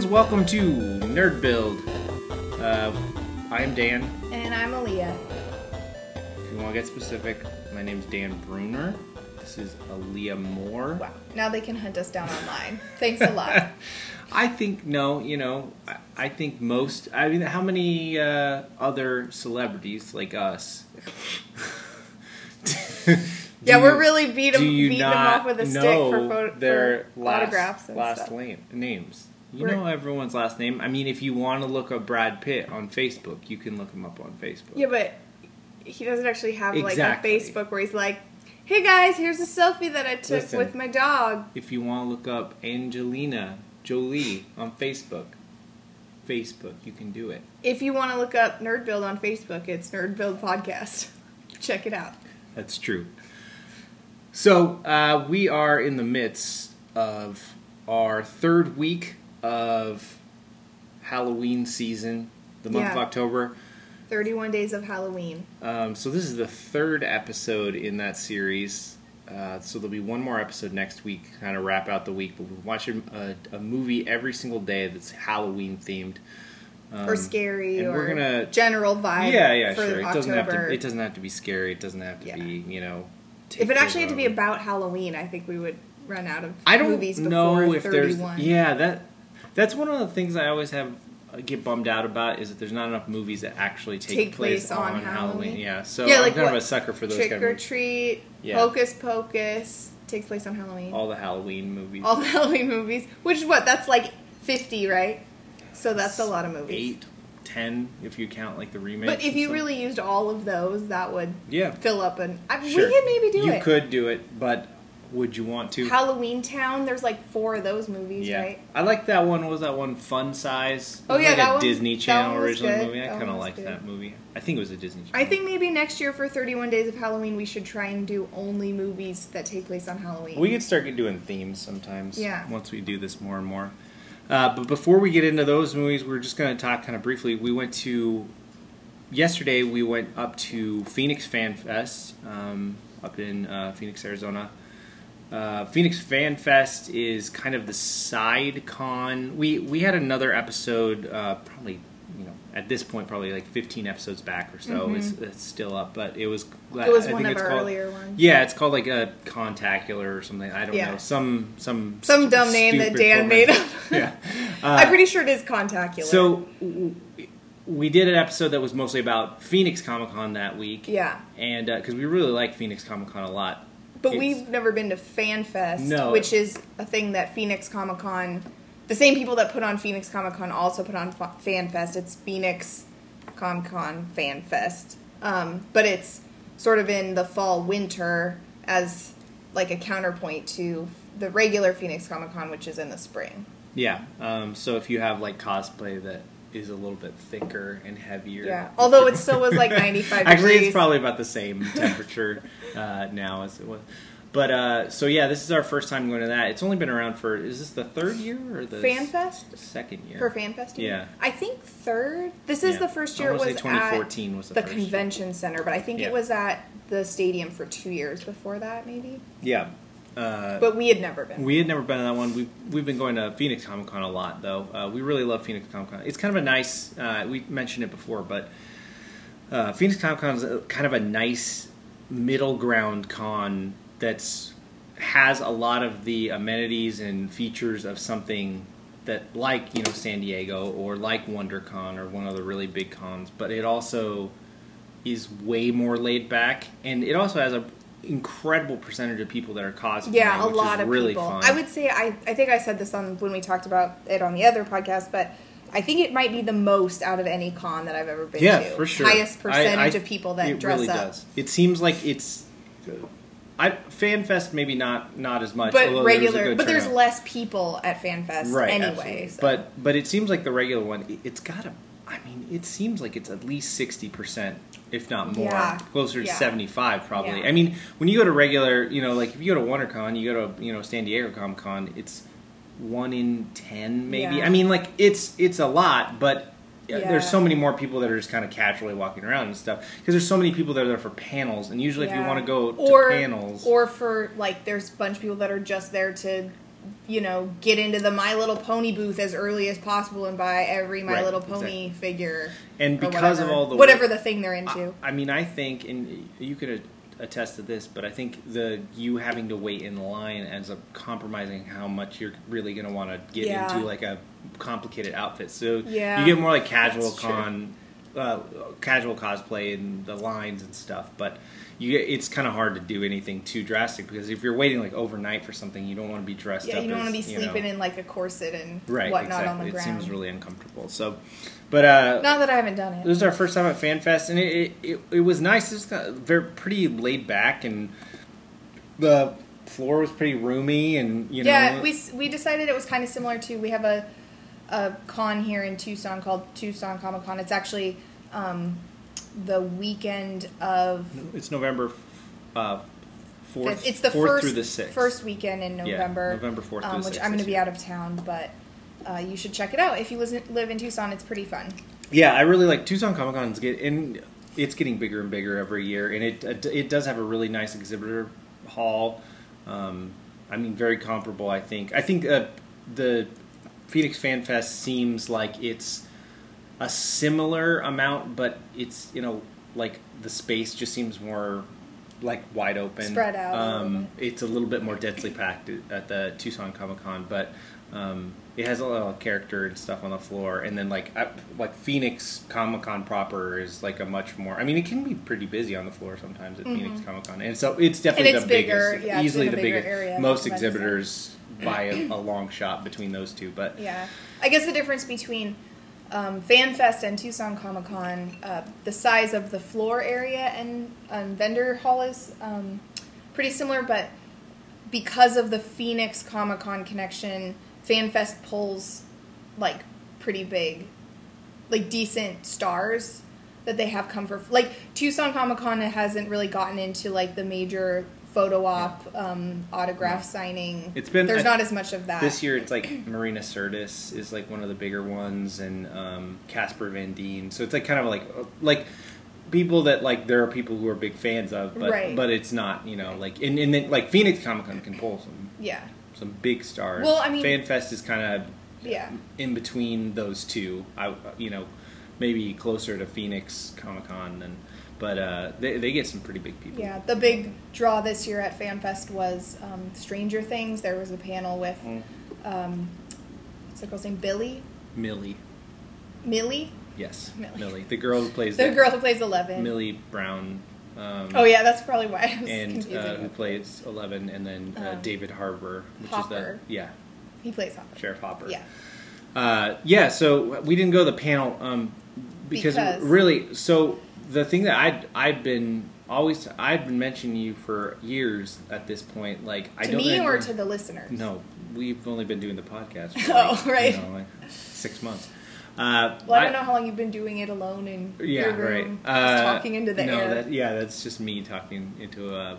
friends. Welcome to Nerd Build. Uh, I'm Dan. And I'm Aaliyah. If you want to get specific, my name's Dan Bruner. This is Aaliyah Moore. Wow. Now they can hunt us down online. Thanks a lot. I think no, you know, I, I think most. I mean, how many uh, other celebrities like us? yeah, do we're you- really beat 'em- do you beating them off with a stick for photo- their for last, autographs and last stuff. lane- names. You know everyone's last name. I mean, if you want to look up Brad Pitt on Facebook, you can look him up on Facebook. yeah, but he doesn't actually have Exactly. like a Facebook where he's like, "Hey guys, here's a selfie that I took Listen. with my dog." If you want to look up Angelina Jolie on Facebook, Facebook, you can do it. If you want to look up Nerd Build on Facebook, it's Nerd Build Podcast. Check it out. That's true. So uh, we are in the midst of our third week of Halloween season, the month of October. 31 Days of Halloween. Um, so this is the third episode in that series. Uh, so there'll be one more episode next week, kind of wrap out the week. But we're watching a, a movie every single day that's Halloween themed. Um, or scary, or we're gonna general vibe. yeah, yeah, sure. It October. doesn't have to. It doesn't have to be scary. It doesn't have to Yeah. be you know. if it actually had to be about Halloween, I think we would run out of I don't movies before know if 31. there's yeah that that's one of the things I always have uh, get bummed out about is that there's not enough movies that actually take, Take place on Halloween. Halloween. Yeah, so Yeah, I'm like kind of what? a sucker for those Trick kind or of Treat, Yeah. Hocus Pocus takes place on Halloween. all the Halloween movies. All the Halloween movies, which is what that's like fifty, right? So that's a lot of movies. eight, ten if you count like the remake. But if you really used all of those, that would yeah, fill up an. I, sure. We could maybe do it. you it. could do it, but would you want to? Halloween Town. There's like four of those movies, yeah, right? I like that one. What was that one Fun Size? Oh, yeah, like that a one- Disney Channel original good. movie. I kind of liked good. that movie. I think it was a Disney Channel. I think maybe next year for 31 Days of Halloween, we should try and do only movies that take place on Halloween. We could start doing themes sometimes. Yeah. Once we do this more and more. Uh, but before we get into those movies, we're just going to talk kind of briefly. We went to yesterday. We went up to Phoenix Fan Fest um, up in uh, Phoenix, Arizona. Uh, Phoenix Fan Fest is kind of the side con. We we had another episode, uh, probably you know at this point probably like 15 episodes back or so. It's, it's still up, but it was Mm-hmm. it was I one think of it's our called- earlier ones. yeah, it's called like a contacular or something. I don't Yeah. know. Some some Some dumb name that Dan made up. yeah. I'm pretty sure it is Contacular. So w- we did an episode that was mostly about Phoenix Comic Con that week. yeah, And because we really like Phoenix Comic Con a lot. But we've never been to FanFest, No. which is a thing that Phoenix Comic Con, the same people that put on Phoenix Comic Con also put on Fa- FanFest. It's Phoenix Comic Con FanFest, um, but it's sort of in the fall winter as like a counterpoint to the regular Phoenix Comic Con, which is in the spring. Yeah. Um, so if you have like cosplay that is a little bit thicker and heavier. Yeah, although it still was like 95 Actually, degrees. it's probably about the same temperature uh, now as it was. But uh, so yeah, this is our first time going to that. It's only been around for is this the third year or the FanFest? second year? For FanFest? Yeah. I think third. This is Yeah. the first year it was say 2014 at was the the first year. convention center, but I think Yeah. it was at the stadium for two years before that, maybe. Yeah. Uh, But we had never been. we had never been to that one. We've, we've been going to Phoenix Comic Con a lot, though. Uh, we really love Phoenix Comic Con. It's kind of a nice, uh, we mentioned it before, but uh, Phoenix Comic Con is a, kind of a nice middle ground con that's has a lot of the amenities and features of something that like you know San Diego or like WonderCon or one of the really big cons, but it also is way more laid back, and it also has a incredible percentage of people that are cosplaying. yeah, a lot of really people. Fun. I would say I, I think I said this on when we talked about it on the other podcast, but I think it might be the most out of any con that I've ever been yeah, to. for sure. Highest percentage I- of people that it dress really up. Does. It seems like it's. I FanFest maybe not not as much, But although there regular, but there's less people at FanFest right anyway. so- But but it seems like the regular one. it- It's got a. I mean, it seems like it's at least sixty percent, if not more, Yeah. closer to Yeah. seventy-five probably. Yeah. I mean, when you go to regular, you know, like if you go to WonderCon, you go to you know San Diego Comic Con, it's one in ten maybe. Yeah. I mean, like it's it's a lot, but Yeah. there's so many more people that are just kind of casually walking around and stuff because there's so many people that are there for panels, and usually if you want to go to or, panels, or for like there's a bunch of people that are just there to you know, get into the My Little Pony booth as early as possible and buy every My Right, Little Pony exactly. figure. And because of all the whatever the thing they're into. I, I mean, I think, and you could attest to this, but I think the you having to wait in line ends up compromising how much you're really going to want to get Yeah. into like a complicated outfit. So Yeah, you get more like casual that's con, uh, casual cosplay and the lines and stuff, but. You it's kind of hard to do anything too drastic because if you're waiting like overnight for something, you don't want to be dressed yeah, up. Yeah, you don't want to be you know- sleeping in like a corset and right, whatnot exactly. on the it ground. It seems really uncomfortable. So, but uh, Not that I haven't done it. this was our first time at FanFest, and it it, it, it was nice. It was kind of very pretty laid back, and the floor was pretty roomy, and you know, yeah, we we decided it was kind of similar to we have a a con here in Tucson called Tucson Comic Con. It's actually um, the weekend of it's November uh, fourth. it's the fourth first through the sixth. first weekend in Yeah, November. November 4th through um, the which 6th I'm going this to be year. out of town, but uh, you should check it out if you listen, live in Tucson. It's pretty fun. Yeah, I really like Tucson Comic Con's get and it's getting bigger and bigger every year, and it it does have a really nice exhibitor hall. Um, I mean, very comparable. I think. I think uh, the Phoenix Fan Fest seems like it's a similar amount, but it's you know like the space just seems more like wide open, Spread out a Um, it's a little bit more densely packed at the Tucson Comic Con, but um, it has a lot of character and stuff on the floor. And then like like Phoenix Comic Con proper is like a much more. I mean, it can be pretty busy on the floor sometimes at Phoenix Comic Con, and so it's definitely Mm-hmm. it's the bigger, biggest, yeah, easily the bigger biggest. area Most exhibitors by a, a long shot between those two, but Yeah, I guess the difference between um, FanFest and Tucson Comic Con, uh, the size of the floor area and um, vendor hall is um, pretty similar, but because of the Phoenix Comic Con connection, FanFest pulls like pretty big, like decent stars that they have come for. Like Tucson Comic Con hasn't really gotten into like the major photo op, um, autograph signing. It's been- there's I- not as much of that This year, it's like Marina Sirtis is like one of the bigger ones, and um, Casper Van Dien. So it's like kind of like like people that like there are people who are big fans of, but Right. but it's not you know like and, and then like Phoenix Comic Con can pull some Yeah, some big stars. Well, I mean- FanFest is kind of yeah. in between those two. I you know maybe closer to Phoenix Comic Con than. But uh, they, they get some pretty big people. Yeah, the big draw this year at FanFest was um, Stranger Things. There was a panel with, Mm. um, what's the girl's name? Billy? Millie, Millie? yes, Millie. Millie, the girl who plays The girl who plays Eleven. Millie Brown. Um, Oh, yeah, that's probably why I was and uh, who plays Eleven, and then uh, Um, David Harbour, which Hopper. is the yeah He plays Hopper. Sheriff Hopper. Yeah. uh, yeah. So we didn't go to the panel um, because, Because- really, so the thing that I'd I'd been always I've been mentioning you for years at this point. Like I don't me or to the listeners? no, we've only been doing the podcast. For Oh, right. You know, like six months. Uh, Well, I don't know how long you've been doing it alone in Yeah, your right. room, Uh, just talking into the no, air. That, yeah, that's just me talking into a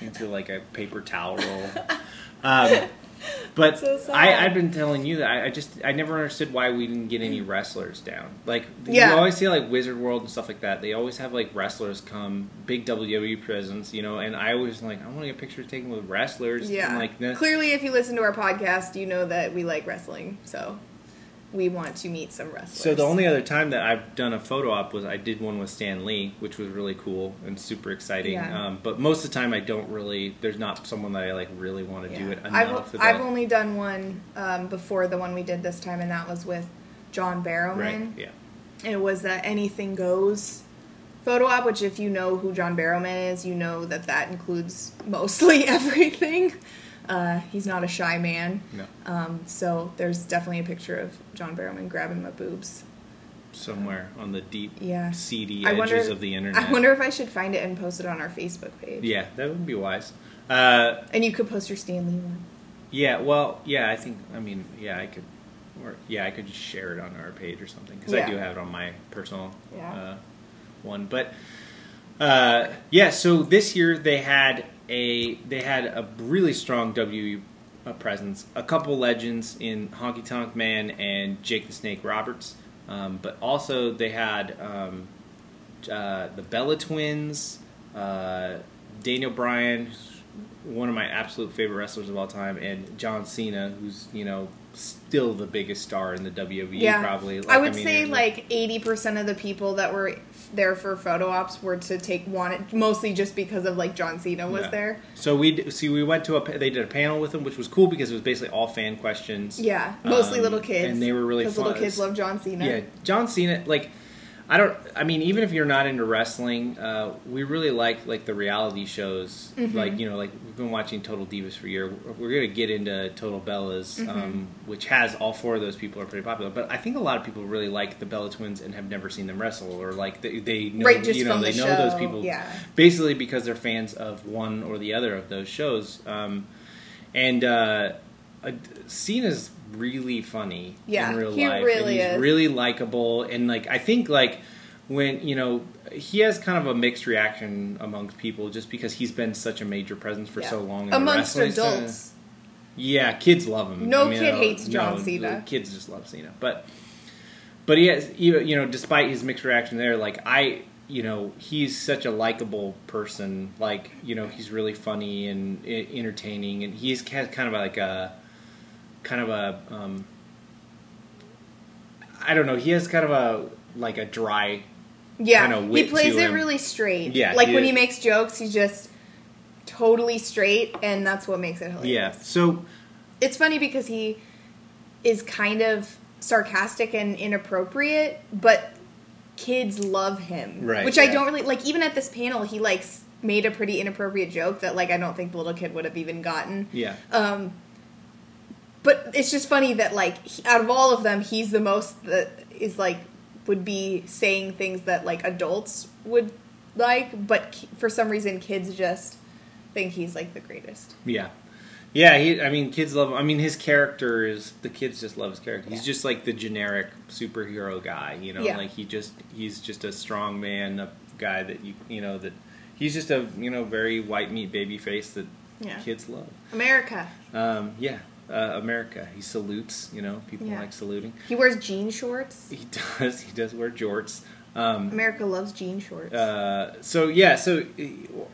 into like a paper towel roll. um, but So. I, I've been telling you that I, I just I never understood why we didn't get any wrestlers down. Like Yeah. you always see like Wizard World and stuff like that. They always have like wrestlers come, big WWE presence, you know. And I always like I want to get pictures taken with wrestlers. yeah. And, like nah. Clearly, if you listen to our podcast, you know that we like wrestling, so we want to meet some wrestlers. So the only other time that I've done a photo op was I did one with Stan Lee, which was really cool and super exciting. Yeah. Um, but most of the time, I don't really. There's not someone that I like really want to do it enough. I've, that I've only done one um, before the one we did this time, and that was with John Barrowman. right. Yeah. It was the Anything Goes photo op, which, if you know who John Barrowman is, you know that that includes mostly everything. Uh, he's not a shy man. No. Um, so there's definitely a picture of John Barrowman grabbing my boobs. Somewhere on the deep, Yeah. seedy edges wonder, of the internet. I wonder if I should find it and post it on our Facebook page. Yeah, that would be wise. Uh, And you could post your Stan Lee one. yeah. Well, yeah. I think. I mean, yeah. I could. Or yeah, I could just share it on our page or something because I do have it on my personal Yeah. uh, one. But uh, yeah, so this year they had a they had a really strong W uh, presence. A couple legends in Honky Tonk Man and Jake the Snake Roberts, um, but also they had um, uh, the Bella Twins, uh, Daniel Bryan, one of my absolute favorite wrestlers of all time, and John Cena, who's you know still the biggest star in the WWE. Yeah, probably. I would mean, say like eighty percent of the people that were there for photo ops were to take wanted mostly just because of like John Cena was Yeah. there. So we see we went to a they did a panel with him, which was cool because it was basically all fan questions. Yeah, mostly Um, little kids, and they were really because fun. little kids love John Cena. Yeah, John Cena. Like, I don't. I mean, even if you're not into wrestling, uh, we really like like the reality shows. Mm-hmm. Like you know, like we've been watching Total Divas for a year. We're gonna get into Total Bellas, Mm-hmm. um, which has all four of those people are pretty popular. But I think a lot of people really like the Bella Twins and have never seen them wrestle, or like they, they know Right, you know they the know those people yeah. basically because they're fans of one or the other of those shows. Um, and uh, uh, Cena's really funny Yeah, in real he life. really and he's is. really likable, and like I think like when you know he has kind of a mixed reaction amongst people just because he's been such a major presence for Yeah. so long in the amongst wrestling scene. adults. Yeah, kids love him. No I mean, kid hates John no, Cena. Kids just love Cena, but but he has you you know despite his mixed reaction there, like I you know he's such a likable person. Like you know he's really funny and entertaining, and he's kind of like a kind of a um, I don't know. He has kind of a like a dry Yeah, kinda he plays it him. really straight. Yeah, like he- when he makes jokes, he's just totally straight, and that's what makes it hilarious. yeah. So it's funny because he is kind of sarcastic and inappropriate, but kids love him. Right, Which I don't really like. Even at this panel, he like made a pretty inappropriate joke that like I don't think the little kid would have even gotten. yeah. Um, but it's just funny that like he- out of all of them, he's the most that is like would be saying things that like adults would like, but ki- for some reason, kids just think he's like the greatest. Yeah. Yeah, he, I mean, kids love him. I mean, his character is the kids just love his character. He's Yeah. just like the generic superhero guy, you know. Yeah. Like he just he's just a strong man, a guy that you you know that he's just a you know very white meat baby face that Yeah. kids love. America. Um, yeah, uh, America. He salutes. You know, people Yeah. like saluting. He wears jean shorts. He does. He does wear jorts. Um, America loves jean shorts. uh, so yeah, so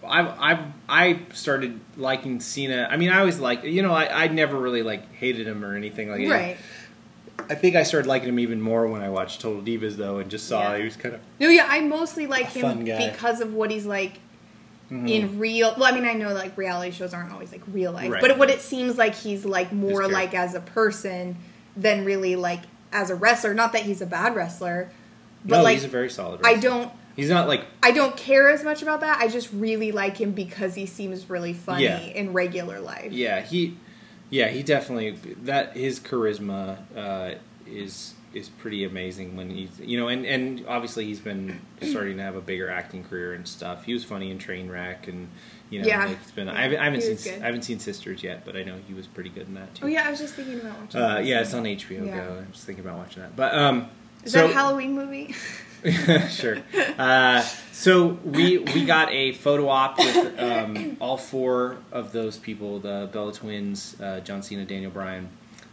I I I started liking Cena. I mean, I always like you know I I never really like hated him or anything like that. right. I think I started liking him even more when I watched Total Divas though, and just saw Yeah. he was kind of No, yeah, I mostly like him because of what he's like in real. Well, I mean, I know like reality shows aren't always like real life, Right. but what it seems like he's like more character. like as a person than really like as a wrestler. Not that he's a bad wrestler, but no, like he's a very solid. I don't. He's not like I don't care as much about that. I just really like him because he seems really funny Yeah. in regular life. yeah he yeah he definitely that his charisma uh, is is pretty amazing when he's you know and and obviously he's been starting to have a bigger acting career and stuff. He was funny in Trainwreck and you know Yeah. like he's been I haven't, I haven't seen. I haven't seen Sisters yet, but I know he was pretty good in that too. Oh yeah, I was just thinking about watching. Uh, yeah, it's on HBO Yeah. Go. I'm just thinking about watching that. But um, Is so, that a Halloween movie? sure. Uh, so we we got a photo op with um, all four of those people, the Bella Twins, uh, John Cena, Daniel Bryan.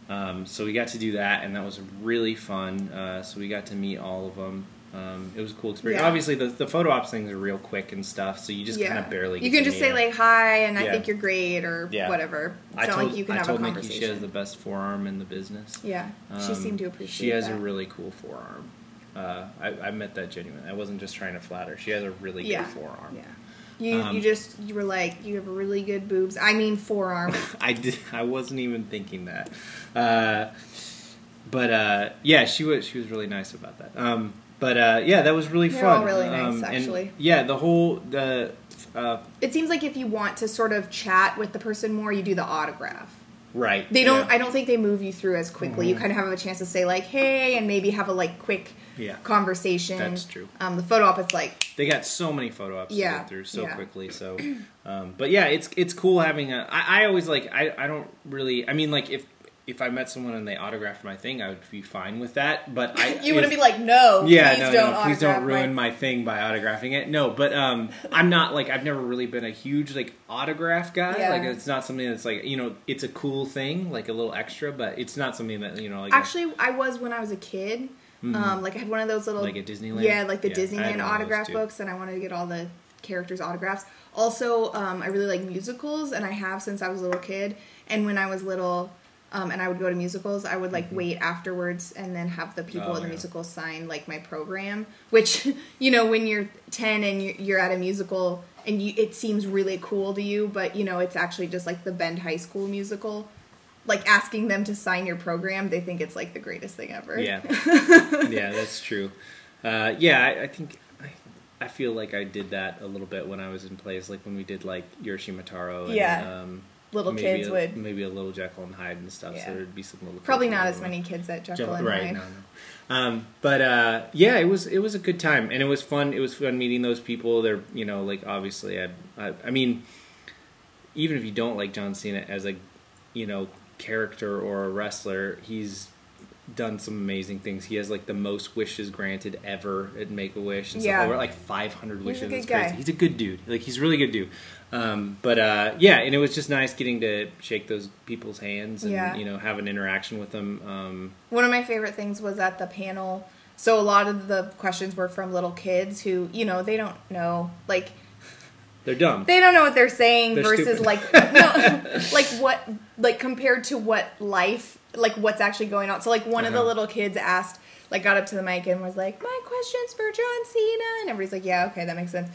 Um, so we got to do that, and that was really fun. Uh, so we got to meet all of them. Um, it was a cool experience. Yeah. Obviously, the, the photo ops things are real quick and stuff, so you just kind of barely. You can just say like hi and I think you're great or Yeah. whatever. It's I not told, like you can I have told a Nikki she has the best forearm in the business. yeah, she Um, seemed to appreciate. It. She has that. a really cool forearm. Uh, I, I meant that genuinely. I wasn't just trying to flatter. She has a really yeah. good forearm. Yeah. You Um, you just you were like you have really good boobs. I mean forearm. I did. I wasn't even thinking that. Uh, but uh, yeah, she was. She was really nice about that. Um, but uh, yeah, that was really They're fun. all really nice, Um, and actually. yeah, the whole the. Uh, it seems like if you want to sort of chat with the person more, you do the autograph. Right. They don't. Yeah. I don't think they move you through as quickly. You Mhm. kind of have a chance to say like, "Hey," and maybe have a like quick Yeah. conversation. That's true. Um, the photo op, it's like They got so many photo ops to Yeah, get through so yeah. quickly. So, um, but yeah, it's it's cool having a. I, I always like. I I don't really. I mean, like if if I met someone and they autographed my thing, I would be fine with that. But I you wouldn't if- be like, "No, yeah, please no, don't no, please don't ruin my-" my thing by autographing it. No, but um, I'm not like I've never really been a huge like autograph guy. Yeah. Like it's not something that's like you know it's a cool thing, like a little extra, but it's not something that you know like Actually, I was when I was a kid. Um, like I had one of those little Like at Disneyland? Yeah, like the Yeah, Disneyland one of those autograph books, and I wanted to get all the characters' autographs. Also, um, I really like musicals, and I have since I was a little kid. And when I was little, um, and I would go to musicals, I would like wait afterwards and then have the people Mm-hmm. Oh, at the yeah. musical sign like my program. Which you know, when you're ten and you're, you're at a musical and you, it seems really cool to you, but you know, it's actually just like the Bend High School musical. Like asking them to sign your program, they think it's like the greatest thing ever. Yeah, yeah, that's true. Uh, yeah, I, I think I, I feel like I did that a little bit when I was in plays, like when we did like Yoshimataro. And, Yeah. um, Little maybe kids a, would. maybe a little Jekyll and Hyde and stuff. Yeah. So there'd be some little Probably not as many kids at Jekyll and right? Hyde. No, no. Um, but uh, yeah, it was it was a good time, and it was fun. It was fun meeting those people. They're you know like obviously I I, I mean, even if you don't like John Cena as a you know character or a wrestler, he's done some amazing things. He has like the most wishes granted ever at Make a Wish, and Yeah. stuff. over like 500 He's a wishes. good guy. He's a good dude. Like he's a really good dude. Um, but uh, yeah, and it was just nice getting to shake those people's hands and Yeah. you know have an interaction with them. Um, One of my favorite things was at the panel. So a lot of the questions were from little kids who, you know, they don't know like they're dumb. they don't know what they're saying They're versus stupid. like no, like what like compared to what life like what's actually going on. So like one of the Uh-huh. little kids asked like got up to the mic and was like, "My question's for John Cena," and everybody's like, "Yeah, okay, that makes sense."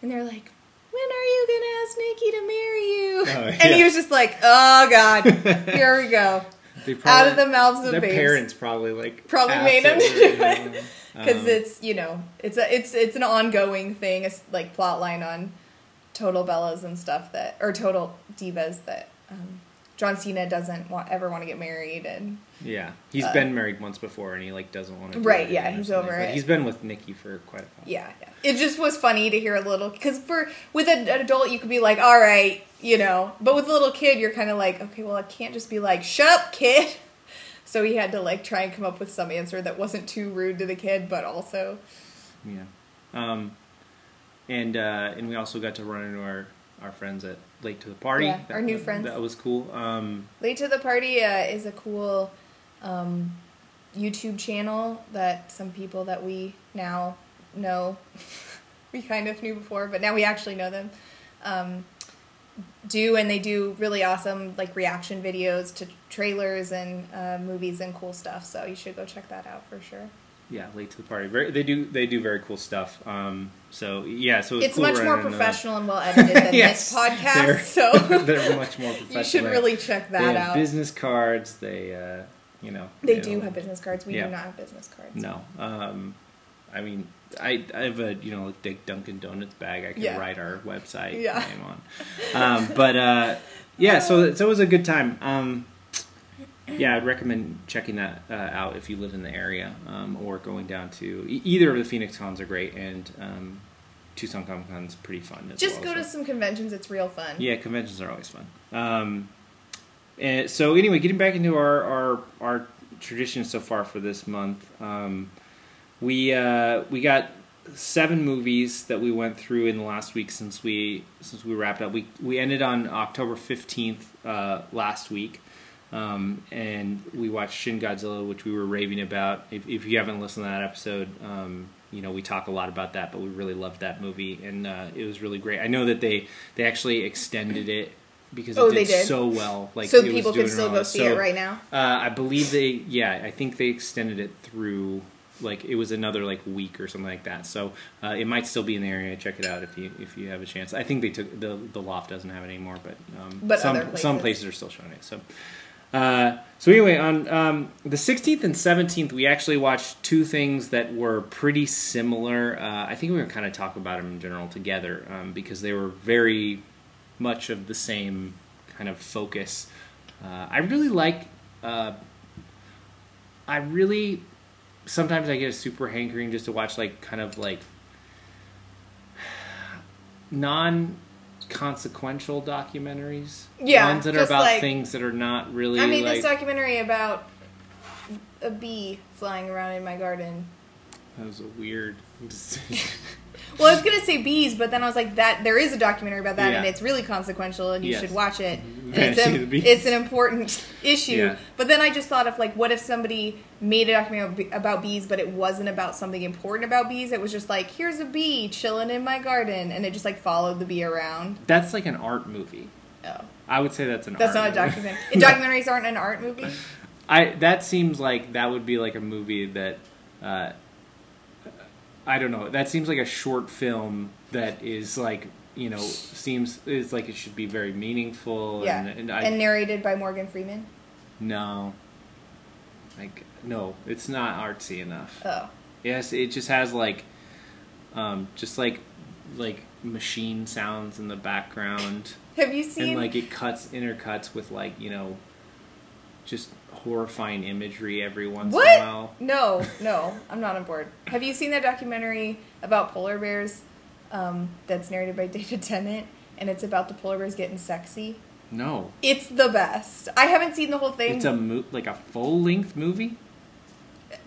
And they're like, "When are you gonna ask Nikki to marry you?" Oh, And he was just like, "Oh God, here we go." They Out of the mouths of their babes. parents probably like Probably made them do it. because Um, it's you know it's a it's it's an ongoing thing it's like plot line on total bellas and stuff that or total divas that um, john cena doesn't want ever want to get married and yeah, he's uh, been married once before and he like doesn't want to. Right, yeah, he's over But it. He's been with Nikki for quite a while. yeah, yeah it just was funny to hear a little because for with an adult you could be like all right you know but with a little kid you're kind of like okay well i can't just be like shut up kid so he had to like try and come up with some answer that wasn't too rude to the kid but also Yeah. Um, and uh, and we also got to run into our, our friends at Late to the Party. Yeah, That- our new that- friends. That was cool. Um, Late to the Party uh, is a cool um, YouTube channel that some people that we now know, we kind of knew before, but now we actually know them, um, do, and they do really awesome like reaction videos to trailers and uh, movies and cool stuff. So you should go check that out for sure. yeah, Late to the Party. Very, they do they do very cool stuff. Um, so yeah, so it It's cool much more them. professional and well edited than Yes, this podcast, they're- so they're much more professional. you should really check They that have out. business cards. They uh, you know they do have business cards. We Yeah. do not have business cards. No. Um, I mean, I, I have a you know like big Dunkin' Donuts bag. I can Yeah. write our website Yeah. name on. Um, but uh, yeah, so so it was a good time. Um, yeah, I'd recommend checking that uh, out if you live in the area um, or going down to e- either of the Phoenix cons are great and um, Tucson Comic Con's pretty fun. As Just well, go to some conventions. It's real fun. yeah, conventions are always fun. Um, and so anyway, getting back into our our, our tradition so far for this month, um, we uh, we got seven movies that we went through in the last week since we since we wrapped up. We we ended on October fifteenth uh, last week. Um, and we watched Shin Godzilla, which we were raving about. If, if you haven't listened to that episode, um, you know we talk a lot about that, but we really loved that movie, and uh, it was really great. I know that they they actually extended it because it Oh, did, they did? so well. Like so it people can still well. go see So, it right now. Uh, I believe they, yeah, I think they extended it through like it was another like week or something like that. So uh, it might still be in the area. Check it out if you if you have a chance. I think they took the the loft doesn't have it anymore, but um, But some other some places. places are still showing it. So. Uh, so anyway, on um, the 16th and 17th, we actually watched two things that were pretty similar. Uh, I think we're going to kind of talk about them in general together um, because they were very much of the same kind of focus. Uh, I really like. Uh, I really sometimes I get a super hankering just to watch like kind of like non consequential documentaries. Yeah, ones that are about like- things that are not really. I mean, like, this documentary about a bee flying around in my garden. That was a weird. Well, I was gonna say bees, but then I was like, that there is a documentary about that, Yeah. and it's really consequential, and you Yes. should watch it. Mm-hmm. It's, a, of the Bees. it's an important issue. Yeah. But then I just thought of like, what if somebody made a documentary about bees, but it wasn't about something important about bees? It was just like, here's a bee chilling in my garden, and it just like followed the bee around. That's like an art movie. Oh, I would say that's an that's not a movie. documentary. And documentaries aren't an art movie. I that seems like that would be like a movie that uh, I don't know. That seems like a short film that is like you know seems is like it should be very meaningful. Yeah, and, and I and narrated by Morgan Freeman. no, like no, it's not artsy enough. Oh, Yes, it just has like um, just like like machine sounds in the background. have you seen? and like it cuts intercuts with like you know just horrifying imagery every once what? in a while No, no, I'm not on board. Have you seen that documentary about polar bears? Um, that's narrated by David Tennant, and it's about the polar bears getting sexy. no It's the best. I haven't seen the whole thing. it's a mo- like a full-length movie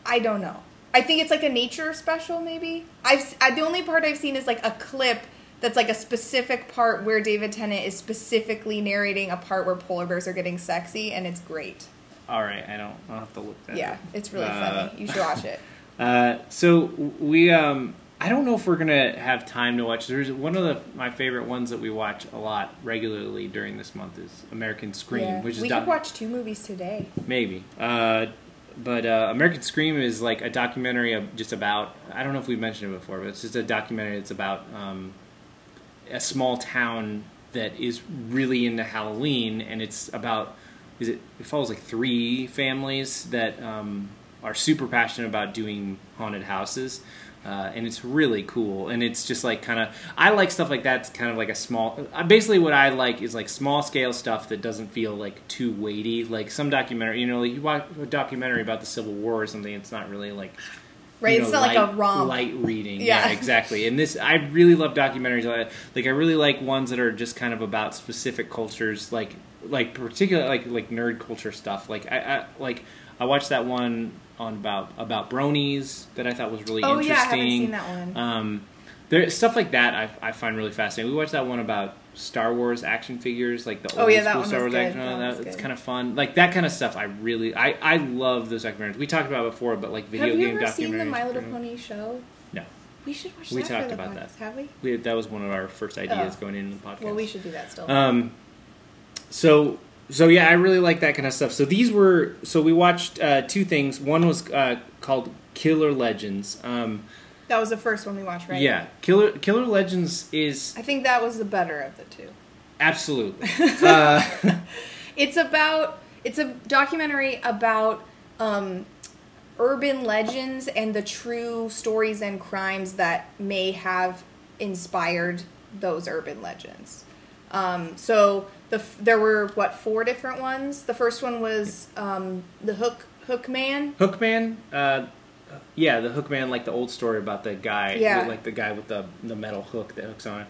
I don't know. I think it's like a nature special, maybe. I've I, the only part I've seen is like a clip that's like a specific part where David Tennant is specifically narrating a part where polar bears are getting sexy, and it's great. all right i don't i'll have to look that Yeah, up. it's really Uh, funny. You should watch it. uh, so we um i don't know if we're gonna have time to watch there's one of the my favorite ones that we watch a lot regularly during this month is american scream Yeah. which is we doc- could watch two movies today. Maybe. Uh, but uh, American Scream is like a documentary of just about. I don't know if we've mentioned it before, but it's just a documentary that's about um, a small town that is really into Halloween, and it's about. Is it? It follows like three families that um, are super passionate about doing haunted houses. Uh, and it's really cool, and it's just like kind of. I like stuff like that. It's kind of like a small. Uh, basically, what I like is like small scale stuff that doesn't feel like too weighty. Like some documentary, you know, like you watch a documentary about the Civil War or something. It's not really like Right? you it's not light, like a romp. light reading. Yeah. Yeah. exactly. And this, I really love documentaries. Like like, I really like ones that are just kind of about specific cultures, like like particular like like nerd culture stuff. Like I, I like I watched that one on about about bronies that I thought was really Oh, yeah, I interesting. haven't seen that one. Um, there stuff like that I, I find really fascinating. We watched that one about Star Wars action figures, like the Oh, old yeah, school Star Wars good. action. That that- it's kind of fun. Like that kind of stuff. I really I I love those documentaries. We talked about it before, but like video Have you game ever seen the My Little Pony show? No. We should watch We that. talked for the about that. Have we? We, that was one of our first ideas Oh. going into the podcast. Well, we should do that still. Um, so so yeah, I really like that kind of stuff. So these were so we watched uh, two things. One was uh, called Killer Legends. Um, that was the first one we watched, right? Yeah, Killer Killer Legends is I think that was the better of the two. absolutely. uh, It's about it's a documentary about um, urban legends and the true stories and crimes that may have inspired those urban legends. Um, so the there were what four different ones. The first one was um, the Hook Hook Man. Hookman. Uh, yeah, the Hook Man, like the old story about the guy, Yeah. like the guy with the the metal hook that hooks on it.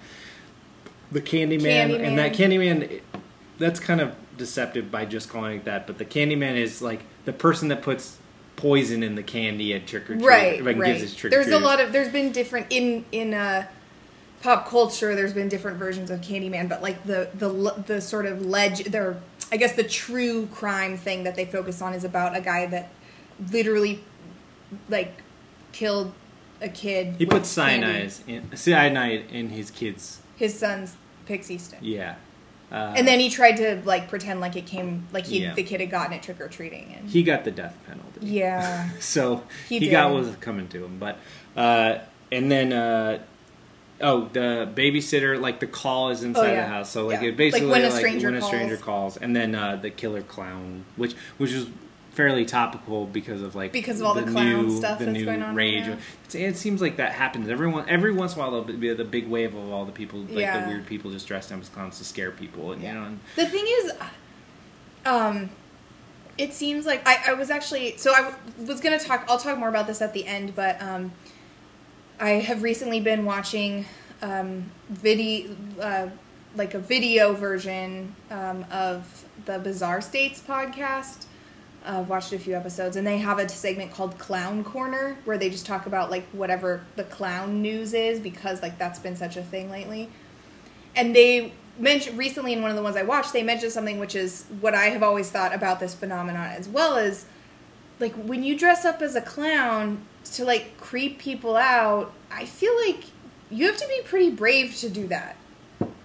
The Candyman, Candyman. and that Candyman, that's kind of deceptive by just calling it that. But the Candyman is like the person that puts poison in the candy at trick or treat, right right gives his trick there's a lot of there's been different in in uh pop culture there's been different versions of candyman but like the the the sort of leg their i guess the true crime thing that they focus on is about a guy that literally like killed a kid He put cyanide in cyanide in his kids. his son's pixie stick Yeah, uh, and then he tried to like pretend like it came like he Yeah. the kid had gotten it trick-or-treating and he got the death penalty. yeah so He he, got what was coming to him. But uh, and then uh, oh, the babysitter, like the call is inside Oh, yeah. the house. So like Yeah. it basically Like When a like, Stranger when a stranger Calls. and then uh, the killer clown, which which is fairly topical because of like Because of all the clown new, stuff the that's new going on right rage. now. It seems like that happens everyone every once in a while. There'll be the big wave of all the people, like Yeah. the weird people, just dressed up as clowns to scare people, and you know. And, The thing is, um, it seems like I, I was actually so I was gonna talk. I'll talk more about this at the end, but um, I have recently been watching um, video, uh, like a video version um, of the Bizarre States podcast. I've watched a few episodes, and they have a segment called Clown Corner, where they just talk about like whatever the clown news is, because like that's been such a thing lately and they mentioned recently in one of the ones I watched, they mentioned something which is what I have always thought about this phenomenon as well as like when you dress up as a clown to like creep people out, I feel like you have to be pretty brave to do that.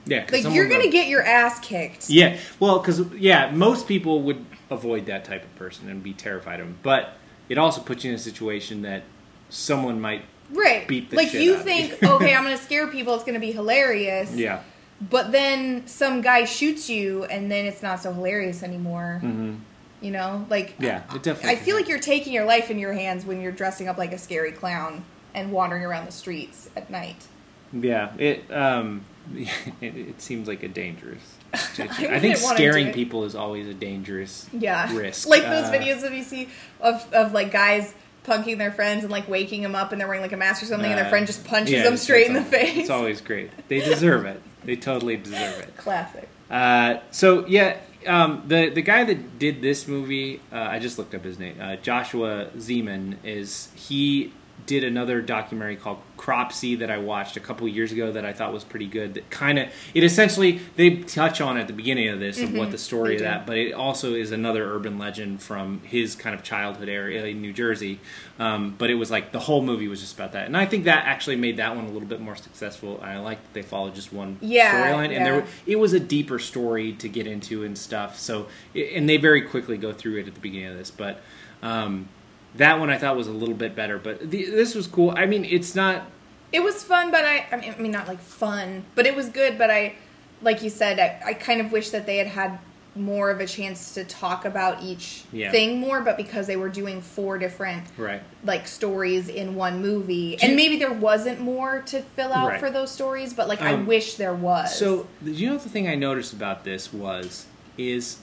Yeah, Like you're gonna get your ass kicked. Yeah, well, because yeah, most people would avoid that type of person and be terrified of them. But it also puts you in a situation that someone might. Right. Beat the like shit you out of think, you. okay, I'm gonna scare people, it's gonna be hilarious. Yeah. But then some guy shoots you and then it's not so hilarious anymore. hmm You know? Like Yeah, it definitely. I feel like you're taking your life in your hands when you're dressing up like a scary clown and wandering around the streets at night. Yeah, it um, it, it seems like a dangerous. situation. I, think scaring people is always a dangerous. Yeah. Risk. Like those Uh, videos that you see of, of like guys punking their friends and like waking them up and they're wearing like a mask or something and their Uh, friend just punches yeah, them straight in the face. It's always great. They deserve it. They totally deserve it. Classic. Uh, so yeah, um, the the guy that did this movie, uh, I just looked up his name. Uh, Joshua Zeman is he did another documentary called Cropsy that I watched a couple years ago that I thought was pretty good. That kind of it essentially they touch on at the beginning of this of what the story Mm-hmm. of that, but it also is another urban legend from his kind of childhood area in New Jersey. Um, but it was like the whole movie was just about that, and I think that actually made that one a little bit more successful. I like that they followed just one Yeah, storyline, and there it was a deeper story to get into and stuff. So, and they very quickly go through it at the beginning of this, but um, that one I thought was a little bit better. But the, this was cool. I mean, it's not. It was fun, but I, I mean, I mean, not like fun, but it was good. But I, like you said, I, I kind of wish that they had had more of a chance to talk about each Yeah. thing more. But because they were doing four different Right. like stories in one movie, Do you- and maybe there wasn't more to fill out Right. for those stories, but like I Um, wish there was. So, you know, the thing I noticed about this was is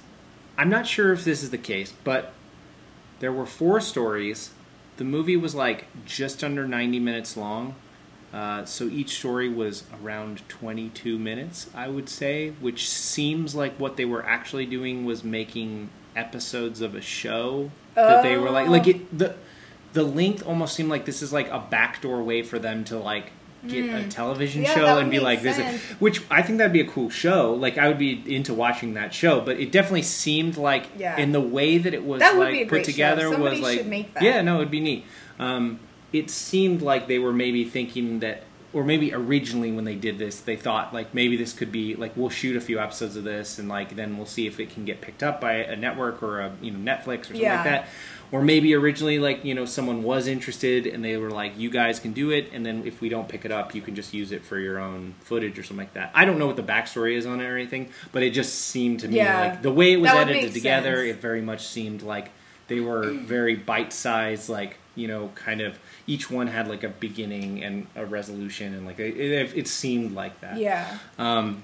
I'm not sure if this is the case, but there were four stories. The movie was like just under 90 minutes long. Uh, so each story was around 22 minutes, I would say, which seems like what they were actually doing was making episodes of a show that they were like, Oh. like it, the the length almost seemed like this is like a backdoor way for them to like get a television. Yeah, show and be like this, which I think that'd be a cool show. Like I would be into watching that show, but it definitely seemed like Yeah. in the way that it was That like put together was like make that. yeah, no, it'd be neat. Um, it seemed like they were maybe thinking that, or maybe originally when they did this, they thought like maybe this could be like we'll shoot a few episodes of this and like then we'll see if it can get picked up by a network or a you know Netflix or something Yeah. like that. Or maybe originally like you know someone was interested and they were like you guys can do it and then if we don't pick it up you can just use it for your own footage or something like that. I don't know what the backstory is on it or anything, but it just seemed to me Yeah. like the way it was edited together, sense. it very much seemed like they were very bite-sized like you know kind of each one had like a beginning and a resolution and like it, it, it seemed like that yeah. um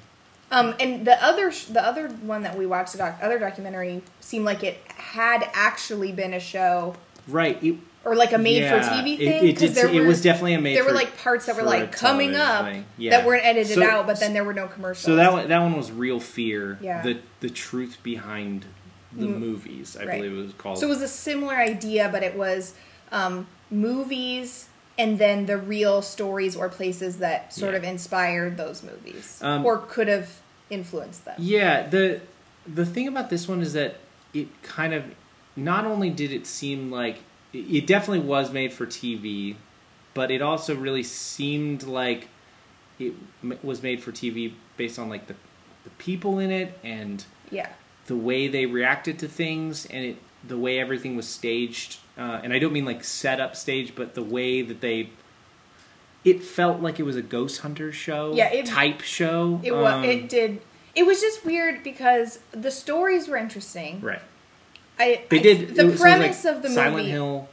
Um, and the other the other one that we watched, the doc- other documentary, seemed like it had actually been a show right it, or like a made-for-TV thing. it, did, there it were, was definitely a made there for, were like parts that were like coming up. Yeah. that weren't edited So- out, but then there were no commercials. so that one that one was real fear Yeah. the the truth behind the Mm, movies i right. believe it was called So it was a similar idea, but it was um, movies and then the real stories or places that sort Yeah. of inspired those movies Um, or could have influenced them. Yeah, the the thing about this one is that it kind of not only did it seem like it it definitely was made for TV, but it also really seemed like it was made for TV based on like the the people in it and Yeah. the way they reacted to things and it the way everything was staged uh, and i don't mean like set up stage but the way that they it felt like it was a ghost hunter show Yeah, it- type show It was. Um, it did. It was just weird because the stories were interesting. right I, they I- did the premise like of the silent movie. hill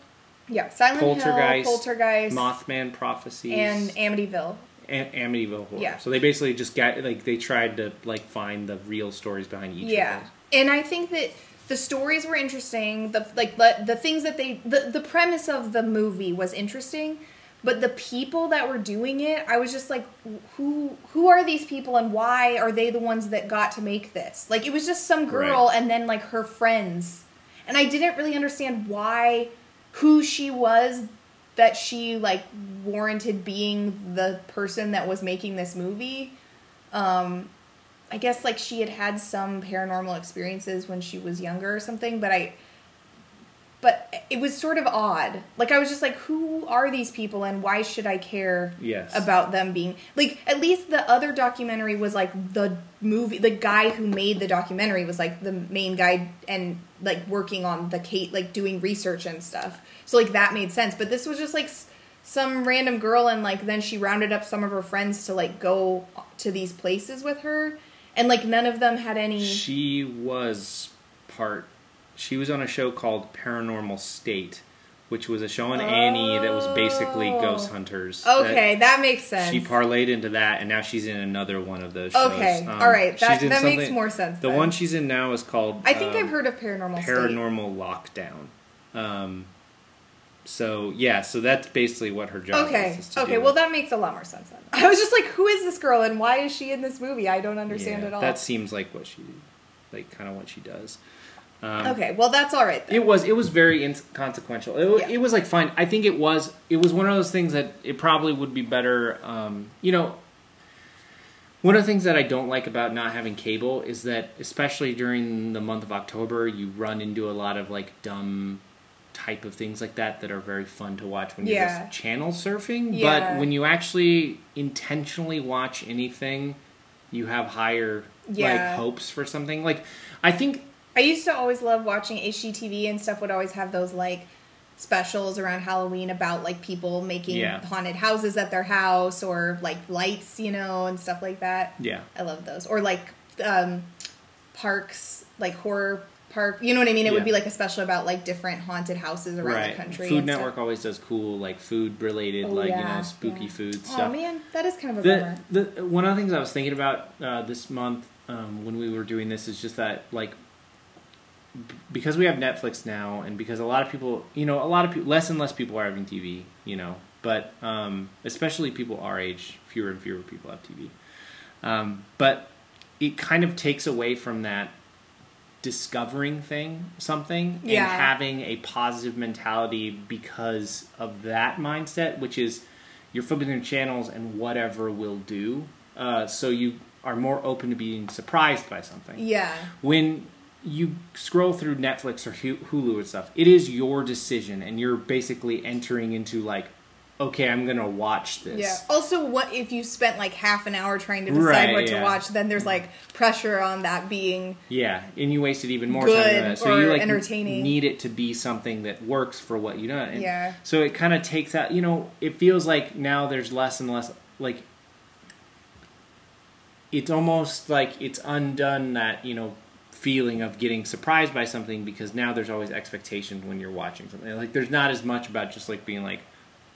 Yeah, Silent Poltergeist, Hill, Poltergeist, mothman prophecies and Amityville. and amityville horror Yeah. so they basically just got like they tried to like find the real stories behind each yeah and i think that the stories were interesting the like the, the things that they the, the premise of the movie was interesting but the people that were doing it i was just like who who are these people and why are they the ones that got to make this? Like it was just some girl Right. and then like her friends. And i didn't really understand why who she was that she like warranted being the person that was making this movie. Um I guess like she had had some paranormal experiences when she was younger or something, but I but it was sort of odd. Like I was just like, who are these people and why should I care Yes. about them being like at least the other documentary was like the movie the guy who made the documentary was like the main guy and like working on the Kate like doing research and stuff. So like that made sense, but this was just like some random girl and like then she rounded up some of her friends to like go to these places with her and like none of them had any She was part. She was on a show called Paranormal State, which was a show on A&E that was basically Oh. ghost hunters. Okay, that makes sense. She parlayed into that, and now she's in another one of those shows. Okay, Um, all right, that, that makes more sense. The then. one she's in now is called. I think um, I've heard of Paranormal State. Paranormal Lockdown. Um, so yeah, so that's basically what her job Okay, is. okay, well that makes a lot more sense then. I was just like, who is this girl and why is she in this movie? I don't understand Yeah, at all. That seems like what she, like kind of what she does. Um, okay, well that's all right then. It was it was very inconsequential. It, Yeah. it was like fine. I think it was it was one of those things that it probably would be better. Um, you know, one of the things that I don't like about not having cable is that especially during the month of October, you run into a lot of like dumb type of things like that that are very fun to watch when you're just channel surfing. Yeah. But when you actually intentionally watch anything, you have higher like hopes for something. Like I think I used to always love watching HGTV and stuff would always have those like specials around Halloween about like people making Yeah. haunted houses at their house or like lights, you know, and stuff like that. yeah. I love those. Or like um parks, like horror park. You know what I mean? It Yeah. would be like a special about like different haunted houses around the country. Food and stuff. Network always does cool like food related, Oh, like you know, spooky yeah. food Oh stuff. man, that is kind of a the, the one of the things I was thinking about uh, this month um, when we were doing this is just that like because we have Netflix now, and because a lot of people, you know, a lot of people, less and less people are having TV, you know, but um, especially people our age, fewer and fewer people have TV. Um, but it kind of takes away from that discovering thing something Yeah. and having a positive mentality because of that mindset which is you're flipping through channels and whatever will do uh, so you are more open to being surprised by something Yeah. when you scroll through Netflix or Hulu and stuff, it is your decision, and you're basically entering into like, okay, I'm gonna watch this. Yeah. Also, what if you spent like half an hour trying to decide Right, what yeah. to watch? Then there's like pressure on that being Yeah, and you wasted even more time on that. So you like entertaining. need it to be something that works for what you do. And Yeah. So it kind of takes out. You know, it feels like now there's less and less like. It's almost like it's undone that you know feeling of getting surprised by something because now there's always expectations when you're watching something. Like there's not as much about just like being like.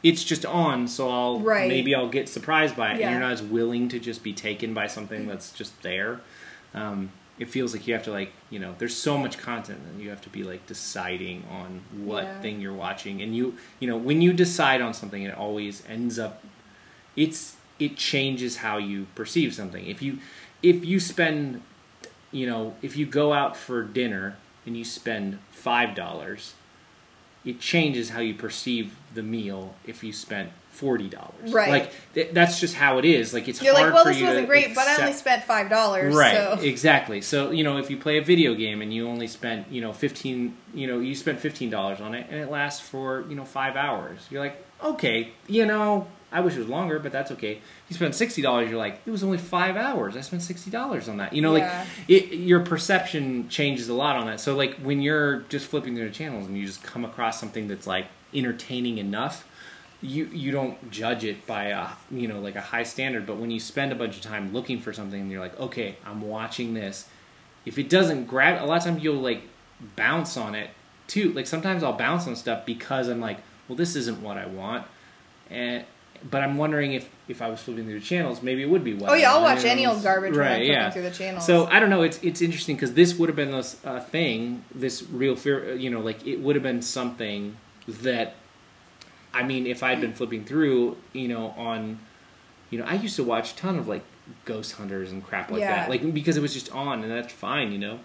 It's just on, so I'll Right. maybe I'll get surprised by it. Yeah. And you're not as willing to just be taken by something that's just there um, it feels like you have to like you know there's so much content and you have to be like deciding on what Yeah. thing you're watching and you you know when you decide on something it always ends up it's it changes how you perceive something if you if you spend you know if you go out for dinner and you spend five dollars it changes how you perceive the meal if you spent forty dollars Right. like th- that's just how it is like it's you're hard like, well, for this wasn't great, but I only spent five dollars. Right, So. exactly. So you know, if you play a video game and you only spent you know fifteen, you know, you spent fifteen dollars on it, and it lasts for you know five hours, you're like, okay, you know, I wish it was longer, but that's okay. You spent sixty dollars, you're like, it was only five hours. I spent sixty dollars on that. You know, Yeah. like it, your perception changes a lot on that. So like when you're just flipping through the channels and you just come across something that's like entertaining enough you you don't judge it by a you know like a high standard but when you spend a bunch of time looking for something and you're like okay i'm watching this if it doesn't grab a lot of times you'll like bounce on it too like sometimes i'll bounce on stuff because i'm like well this isn't what i want and but i'm wondering if if i was flipping through the channels maybe it would be what Oh yeah, I'll watch any old garbage when I'm right flipping yeah through the channels. so I don't know. It's it's interesting because this would have been this uh, thing, this real fear. You know, like it would have been something that, I mean, if I'd been flipping through, you know, on, you know, I used to watch a ton of like ghost hunters and crap like Yeah. that, like because it was just on and that's fine, you know.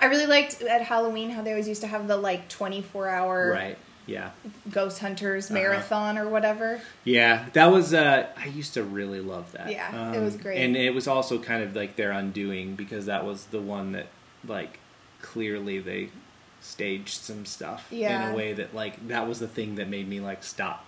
I really liked at Halloween how they always used to have the like 24 hour Right. Yeah. Ghost Hunters Uh-huh. marathon or whatever. Yeah, that was. Uh, I used to really love that. Um, Yeah, it was great. and it was also kind of like their undoing because that was the one that, like, clearly they staged some stuff in a way that, like, that was the thing that made me like stop.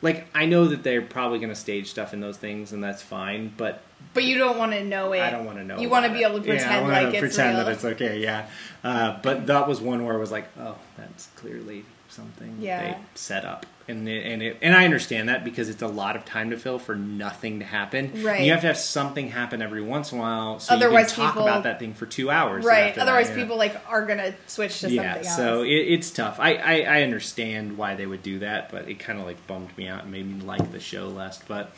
Like, I know that they're probably going to stage stuff in those things, and that's fine. But But you don't want to know it. I don't want to know. You want to be able to Yeah, I pretend wanna like it's pretend real. that it's okay. Yeah, uh, but that was one where it was like, oh, that's clearly something Yeah. they set up, and it, and it, and I understand that because it's a lot of time to fill for nothing to happen. Right. And you have to have something happen every once in a while, so Otherwise you can talk people- about that thing for two hours. right. that, Otherwise, yeah. people like are gonna switch to Yeah, something else. so it, it's tough. I, I, I understand why they would do that, but it kind of like bummed me out and made me like the show less. But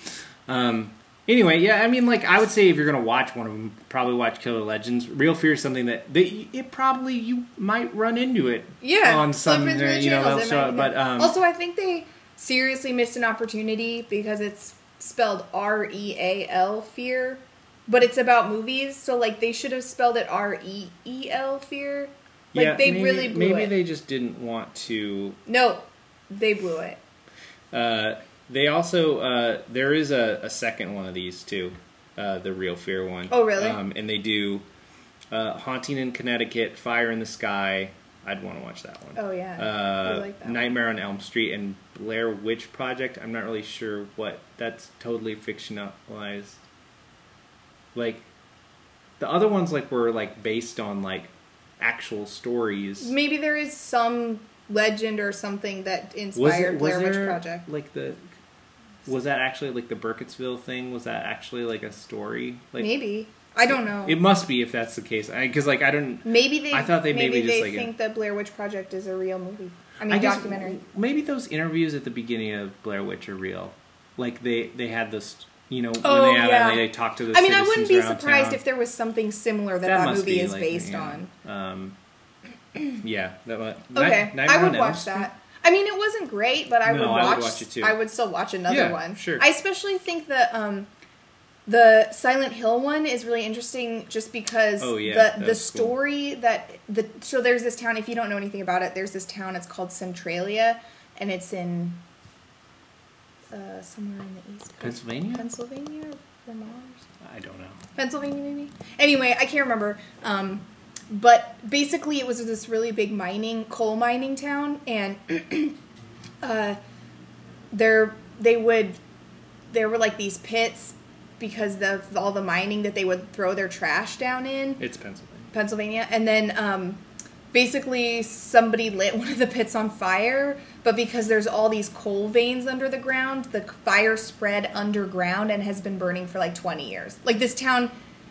um, anyway, yeah, I mean, like I would say if you're gonna watch one of them, probably watch Killer Legends. Real Fear is something that they, it probably you might run into it. yeah, on some you know channels, show might but um, also, I think they seriously missed an opportunity because it's spelled R E A L fear, but it's about movies. So like they should have spelled it R E E L fear. Like yeah, they maybe, really blew maybe it. they just didn't want to No, they blew it. Uh, they also uh, there is a, a second one of these too, uh, the Real Fear one. Oh, really? Um, and they do uh, Haunting in Connecticut, Fire in the Sky. I'd want to watch that one. Oh yeah, Uh, I like that. one. Nightmare on Elm Street and Blair Witch Project. I'm not really sure what that's totally fictionalized. Like the other ones, like were like based on like actual stories. Maybe there is some legend or something that Was inspired it- was Blair Witch Project. Like the was that actually like the Burkittsville thing? Was that actually like a story? Like Maybe I don't know. it must be if that's the case. Because like I don't. maybe they. I thought they maybe maybe just, they like, think that Blair Witch Project is a real movie. I mean, I guess documentary. Maybe those interviews at the beginning of Blair Witch are real. Like they they had this. You know Oh, when they have yeah. they talk to the. I mean, I wouldn't be surprised town. if there was something similar that that, must movie is like, based yeah. on. Um, yeah, that. Okay, Night- I would watch that. I mean, it wasn't great, but I No, would I watch. would watch it too. I would still watch another Yeah, one. sure. I especially think that um, the Silent Hill one is really interesting, just because Oh, yeah, the the was cool. story that the so there's this town. If you don't know anything about it, there's this town. It's called Centralia, and it's in uh, somewhere in the east coast, Pennsylvania? Pennsylvania, or Vermont. I don't know. Pennsylvania, maybe. Anyway, I can't remember. Um, but basically, it was this really big mining, coal mining town, and uh, there they would there were like these pits because of all the mining that they would throw their trash down in. It's Pennsylvania. Pennsylvania, and then um, basically somebody lit one of the pits on fire. But because there's all these coal veins under the ground, the fire spread underground and has been burning for like 20 years. Like this town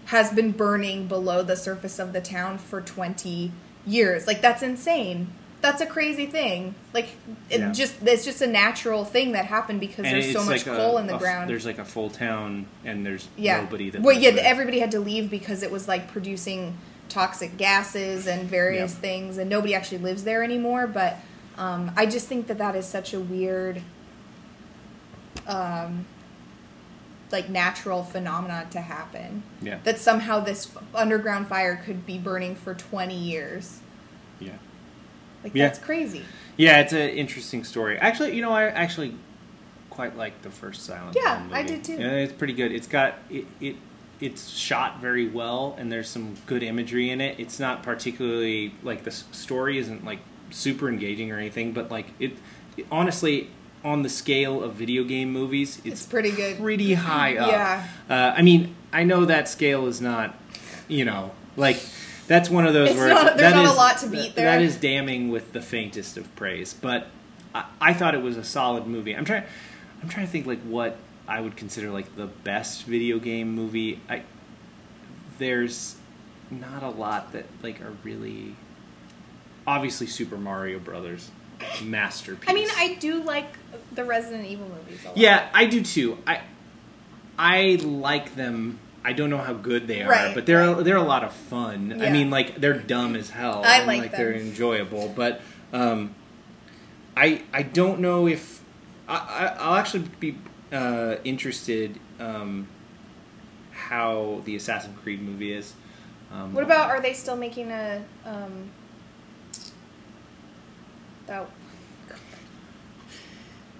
has been burning below the surface of the town for 20 years. Like that's insane. That's a crazy thing. Like it Yeah. just it's just a natural thing that happened because And there's so much like coal a- in the a f- ground. There's like a full town, and there's yeah. nobody that. Well, yeah, there. everybody had to leave because it was like producing toxic gases and various Yep. things, and nobody actually lives there anymore. But um, I just think that that is such a weird, um, like natural phenomena to happen. Yeah. That somehow this f- underground fire could be burning for twenty years. Yeah. Like Yeah. that's crazy. Yeah, it's an interesting story. Actually, you know, I actually quite like the first Silent Yeah, Hill I did too. Yeah, it's pretty good. It's got it, it. It's shot very well, and there's some good imagery in it. It's not particularly like the story isn't like super engaging or anything, but like it- honestly, on the scale of video game movies, it's, It's pretty good. pretty high up. Yeah. Uh, I mean, I know that scale is not, you know, like that's one of those It's where not- there's that not a lot to beat there. That is damning with the faintest of praise, but I, I thought it was a solid movie. I'm trying, I'm trying to think like what I would consider like the best video game movie. I there's not a lot that like are really obviously Super Mario Brothers masterpiece. I mean, I do like the Resident Evil movies a lot. Yeah, I do too. I I like them. I don't know how good they are, Right, but they're right. they're a lot of fun. I mean, like they're dumb as hell. I and, like they're enjoyable, but um, I I don't know if I, I I'll actually be uh, interested um, how the Assassin's Creed movie is. Um, What about are they still making a um that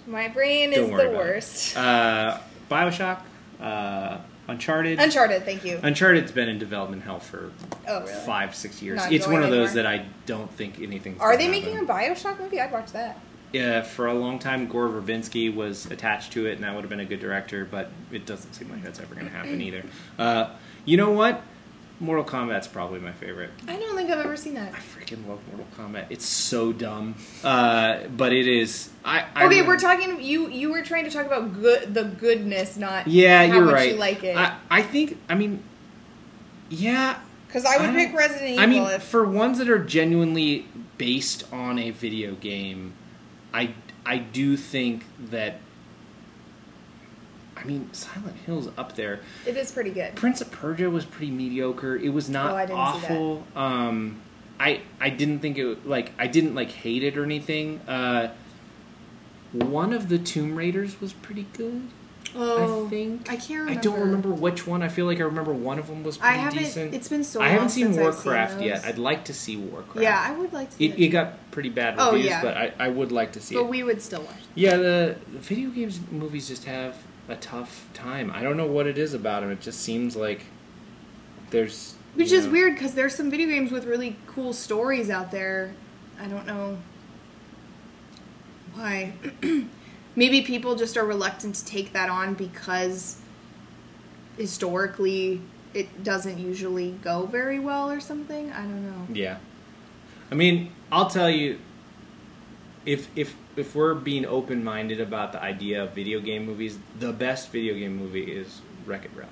My brain Don't is worry the about it. worst. Uh, Bioshock, uh, Uncharted. Uncharted, thank you. Uncharted's been in development hell for Oh, really? five, six years. Not it's one of those anymore? that I don't think anything's. Are gonna they making a. Bioshock movie? I'd watch that. Yeah, for a long time, Gore Verbinski was attached to it, and that would have been a good director. But it doesn't seem like that's ever going to happen either. Uh, you know what? Mortal Kombat's probably my favorite. I don't think I've ever seen that. I freaking love Mortal Kombat. It's so dumb, uh, but it is. I, I Okay, re- we're talking. You you were trying to talk about good the goodness, not Yeah, how you're much right. you like it. I, I think. I mean, yeah. Because I would I pick Resident Evil I mean, if for ones that are genuinely based on a video game, I I do think that. I mean, Silent Hill's up there. it is pretty good. Prince of Persia was pretty mediocre. It was not Oh, I awful. Um, I I didn't think it like I didn't like hate it or anything. Uh, one of the Tomb Raiders was pretty good. Oh, I think I can't I don't remember which one. I feel like I remember one of them was I pretty haven't. decent. It's been so. I haven't seen Warcraft seen yet. I'd like to see Warcraft. yeah, I would like to. See it, it got pretty bad Oh, reviews, yeah. but I, I would like to see but it. But we would still watch. yeah, the, the video games movies just have a tough time. I don't know what it is about him. It just seems like there's Which is know- weird because there's some video games with really cool stories out there. I don't know why. Maybe people just are reluctant to take that on because historically it doesn't usually go very well or something. I don't know. Yeah. I mean, I'll tell you if if if we're being open minded about the idea of video game movies, the best video game movie is Wreck It Ralph.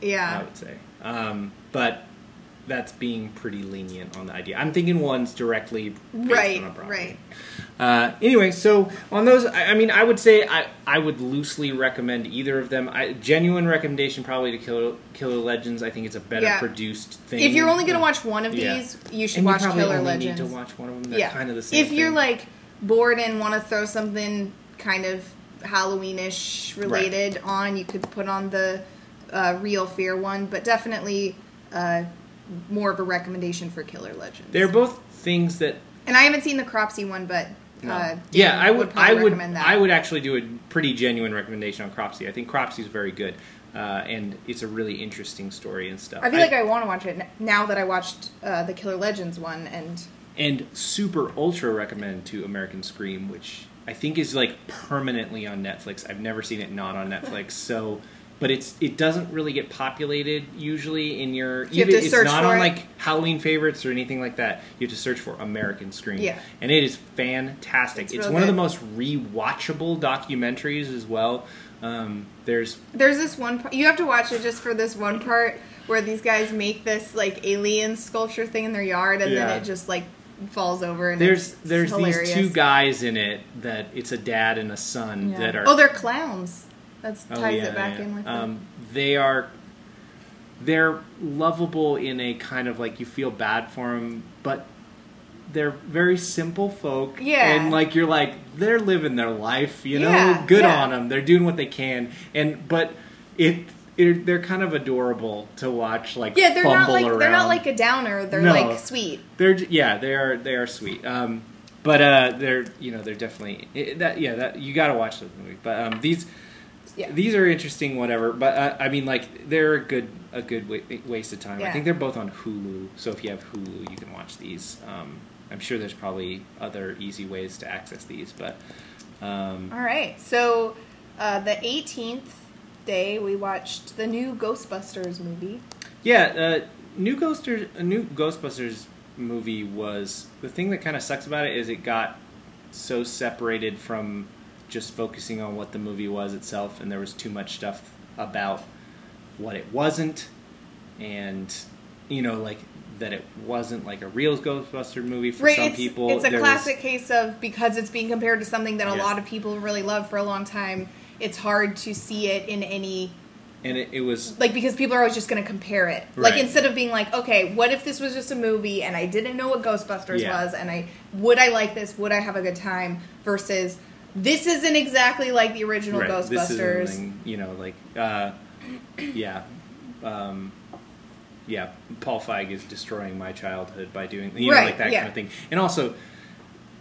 Yeah, I would say. Um, but that's being pretty lenient on the idea. I'm thinking ones directly based Right, on a property. right. Uh, anyway, so on those, I, I mean, I would say I, I would loosely recommend either of them. I, genuine recommendation probably to Killer, Killer Legends. I think it's a better Yeah. produced thing. If you're only going to watch one of Yeah. these, you should and watch you probably Killer only Legends. need to watch one of them. They're yeah. kind of the same. if you're like bored and want to throw something kind of Halloweenish related on, you could put on the uh, Real Fear one, but definitely uh, more of a recommendation for Killer Legends. they're both things that and I haven't seen the Cropsey one, but No. uh, yeah, I would, probably I would, recommend that. I would actually do a pretty genuine recommendation on Cropsey. I think Cropsey is very good, uh, and it's a really interesting story and stuff. I feel like I want to watch it now that I watched uh, the Killer Legends one, and and super ultra recommend to American Scream, which I think is like permanently on Netflix. I've never seen it not on Netflix. So, but it's it doesn't really get populated usually in your You have even it's not on it? like Halloween favorites or anything like that. You have to search for American Scream. Yeah. and it is fantastic. It's It's, one of the good. most rewatchable documentaries as well. Um, there's There's this one part you have to watch it just for this one part where these guys make this like alien sculpture thing in their yard and Yeah. then it just like falls over and there's there's hilarious. these two guys in it that it's a dad and a son Yeah. that are Oh, they're clowns. That Oh, ties yeah, it back yeah. in with it. um, they are they're lovable in a kind of like you feel bad for them but they're very simple folk Yeah. and like you're like they're living their life you know Yeah, good on them they're doing what they can and but it, it they're kind of adorable to watch like Yeah, they're not like they're not like a downer. They're No. like sweet. They're yeah, they are they are sweet. Um, but uh, they're you know they're definitely it, that yeah that you got to watch the movie. But um, these Yeah. these are interesting, whatever. But uh, I mean, like they're a good a good wa- waste of time. I think they're both on Hulu, so if you have Hulu, you can watch these. Um, I'm sure there's probably other easy ways to access these, but um, All right. So uh, the 18th day we watched the new Ghostbusters movie. Yeah, uh, new Ghostbusters, a new Ghostbusters movie was the thing that kind of sucks about it is it got so separated from just focusing on what the movie was itself, and there was too much stuff about what it wasn't, and you know, like that it wasn't like a real Ghostbuster movie for right. some it's, people. it's a There was- classic case of because it's being compared to something that a Yeah. lot of people really love for a long time. It's hard to see it in any and it, it was like because people are always just going to compare it. Like instead of being like, okay, what if this was just a movie and I didn't know what Ghostbusters Yeah. was and I would I like this? Would I have a good time? Versus this isn't exactly like the original right, Ghostbusters. you know, like uh, yeah, um, yeah. Paul Feig is destroying my childhood by doing you know Right, like that yeah. kind of thing, and also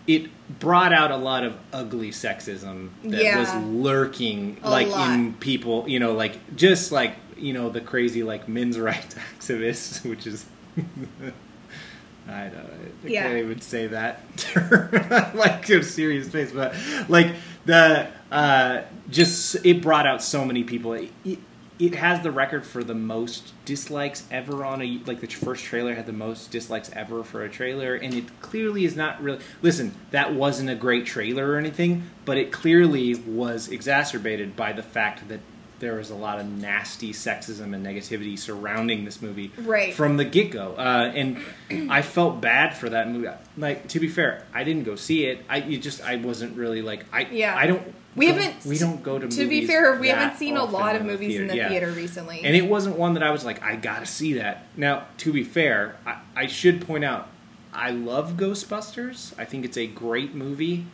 it brought out a lot of ugly sexism that Yeah. was lurking A like lot. in people you know like just like you know the crazy like men's rights activists which is I don't I Yeah. can't even say that like a serious face but like the uh just it brought out so many people it, it, it has the record for the most dislikes ever on a like the first trailer had the most dislikes ever for a trailer and it clearly is not really listen that wasn't a great trailer or anything but it clearly was exacerbated by the fact that there was a lot of nasty sexism and negativity surrounding this movie Right. from the get-go uh, and i felt bad for that movie like to be fair i didn't go see it i it just i wasn't really like i Yeah. i don't We go- haven't. we don't go to To be fair, we haven't seen a lot of the movies in the yeah. theater recently. And it wasn't one that I was like, I gotta see that. Now, to be fair, I, I should point out, I love Ghostbusters. I think it's a great movie.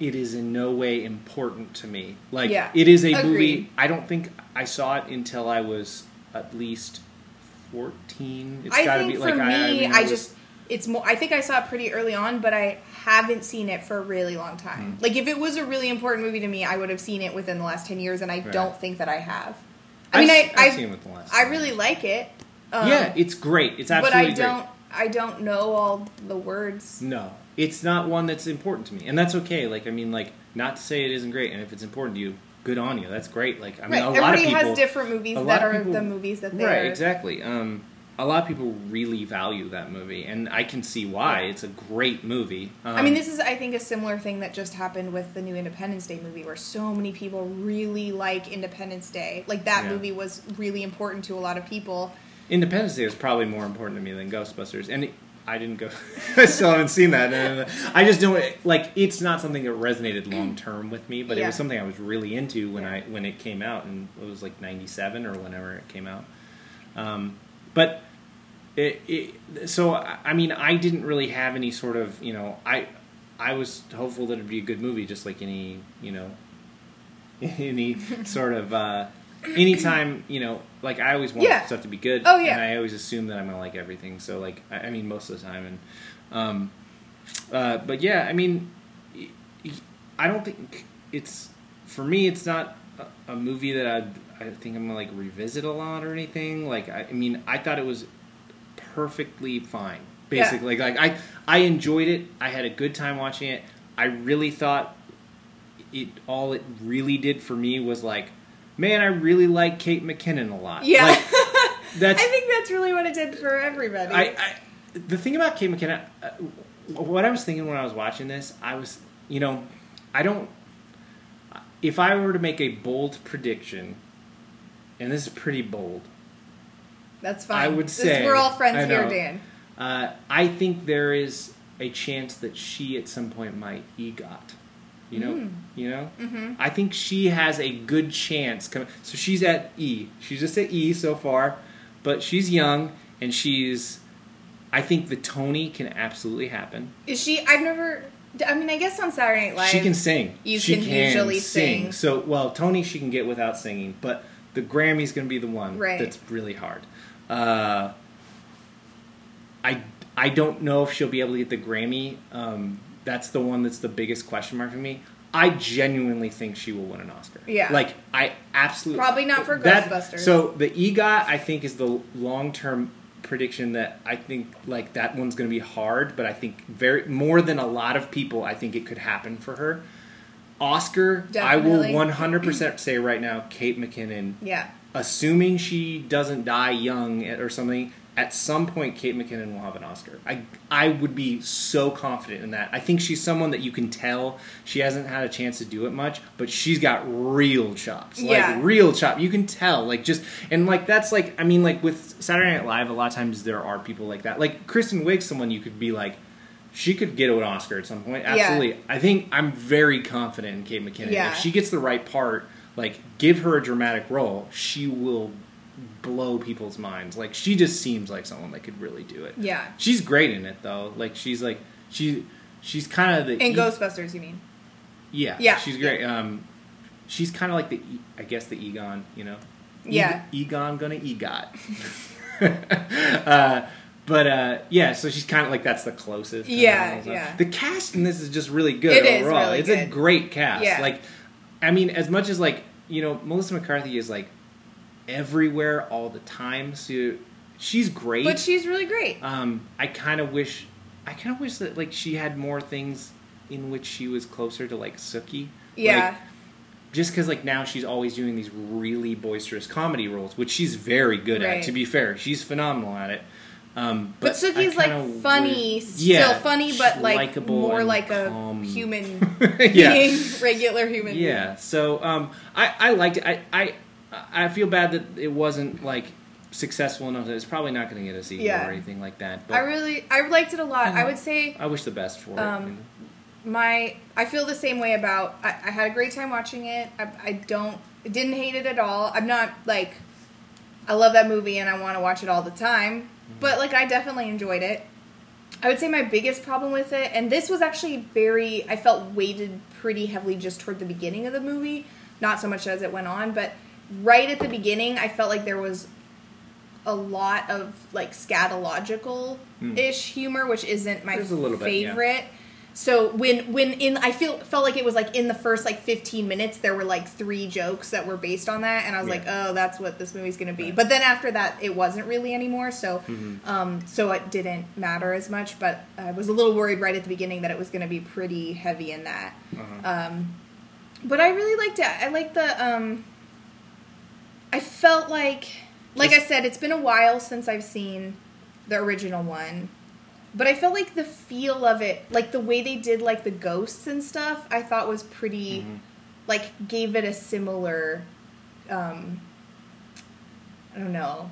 It is in no way important to me. Like, Yeah. it is a Agreed. movie. I don't think I saw it until I was at least fourteen. It's I gotta think be for like me, I, I, mean, I was- just it's more. I think I saw it pretty early on, but I haven't seen it for a really long time. Hmm. Like if it was a really important movie to me, I would have seen it within the last ten years, and I Right. don't think that I have. I mean, I've, I I've seen it with the last. I really like it. Um, yeah, it's great. It's absolutely. but I don't. I don't know all the words. No, it's not one that's important to me, and that's okay. Like, I mean, like, not to say it isn't great, and if it's important to you, good on you. That's great. Like, I mean, right. a lot of Everybody people has different movies that are people- the movies that they're right, exactly. Um, a lot of people really value that movie, and I can see why. Yeah. It's a great movie. Um, I mean, this is, I think, a similar thing that just happened with the new Independence Day movie, where so many people really like Independence Day. Like, that Yeah. movie was really important to a lot of people. Independence Day is probably more important to me than Ghostbusters, and it, I didn't go. I still haven't seen that. I just don't like. It's not something that resonated long term with me, but it was something I was really into when Yeah. I when it came out, and it was like '97 or whenever it came out. Um, but it, it, so I I mean, I didn't really have any sort of you know I I was hopeful that it'd be a good movie, just like any you know any sort of uh, anytime you know like I always want Yeah. stuff to be good. Oh, yeah. and I always assume that I'm gonna like everything. So like I, I mean most of the time, and um, uh, but yeah, I mean I don't think it's for me. It's not a, a movie that I'd, I think I'm gonna like revisit a lot or anything. Like I, I mean I thought it was perfectly fine. Yeah. Basically, like I I enjoyed it. I had a good time watching it. I really thought it all it really did for me was like, man, I really like Kate McKinnon a lot. Yeah. Like, that's I think that's really what it did for everybody. I, I the thing about Kate McKinnon, uh, what I was thinking when I was watching this, I was, you know, I don't. If I were to make a bold prediction, and this is pretty bold, that's fine. I would This- say- we're all friends here. Dan. uh, I think there is a chance that she at some point might EGOT. You know, Mm. you know. Mm-hmm. I think she has a good chance. Coming, so she's at E. She's just at E so far, but she's young and she's. I think the Tony can absolutely happen. Is she? I've never. I mean, I guess on Saturday Night Live, she can sing. you she can usually sing. So well, Tony she can get without singing, but the Grammy's going to be the one Right. that's really hard. Uh, I I don't know if she'll be able to get the Grammy. Um, that's the one that's the biggest question mark for me. I genuinely think she will win an Oscar. Yeah. like I absolutely Probably not for that- Ghostbusters. So the EGOT I think is the long term prediction that I think like that one's going to be hard, but I think very more than a lot of people, I think it could happen for her. Oscar, I will 100% say right now, Kate McKinnon Yeah. assuming she doesn't die young or something, at some point Kate McKinnon will have an Oscar. I I would be so confident in that. I think she's someone that you can tell she hasn't had a chance to do it much, but she's got real chops. Like Yeah. real chop. You can tell. Like just and like that's like I mean like with Saturday Night Live a lot of times there are people like that. Like Kristen Wiig someone you could be like she could get an Oscar at some point. Yeah. Absolutely. I think I'm very confident in Kate McKinnon. Yeah. If she gets the right part, like give her a dramatic role, she will blow people's minds. Like she just seems like someone that could really do it. Yeah. She's great in it though. Like she's like she she's kind of the And E- Ghostbusters, you mean? Yeah. Yeah. She's great. Um she's kind of like the E- I guess the Egon, you know. Yeah. E- Egon gonna EGOT. uh but uh, yeah, so she's kind of like that's the closest. Yeah, yeah. The cast in this is just really good It is overall. really it's a great cast. Yeah. Like, I mean, as much as like you know, Melissa McCarthy is like everywhere all the time. So she's great. But she's really great. um, I kind of wish, I kind of wish that like she had more things in which she was closer to like Sookie. Yeah. Like, just because like now she's always doing these really boisterous comedy roles, which she's very good Right. at. To be fair, she's phenomenal at it. Um, But, but Sookie's like funny, still yeah, funny, but like more like a human Yeah. being, regular human being. Yeah. So um, I I liked it. I I I feel bad that it wasn't like successful enough. That it's probably not going to get a sequel Yeah. or anything like that. But I really, I liked it a lot. Mhm. I would say I wish the best for Um, it. my, I feel the same way about. I, I had a great time watching it. I, I don't, didn't hate it at all. I'm not like, I love that movie and I want to watch it all the time. But like, I definitely enjoyed it. I would say my biggest problem with it, and this was actually very, I felt weighted pretty heavily just toward the beginning of the movie, not so much as it went on, but right at the beginning, I felt like there was a lot of like scatological ish humor, which isn't my little bit, yeah. favorite. So when when in I feel felt like it was like in the first like 15 minutes there were like three jokes that were based on that and I was Yeah. like oh that's what this movie's going to be. Right. But then after that it wasn't really anymore so Mm-hmm. um so it didn't matter as much but I was a little worried right at the beginning that it was going to be pretty heavy in that. Uh-huh. Um but I really liked it. I like the um I felt like like I said it's been a while since I've seen the original one. But I felt like the feel of it, like the way they did like the ghosts and stuff, I thought was pretty Mhm. like gave it a similar um I don't know,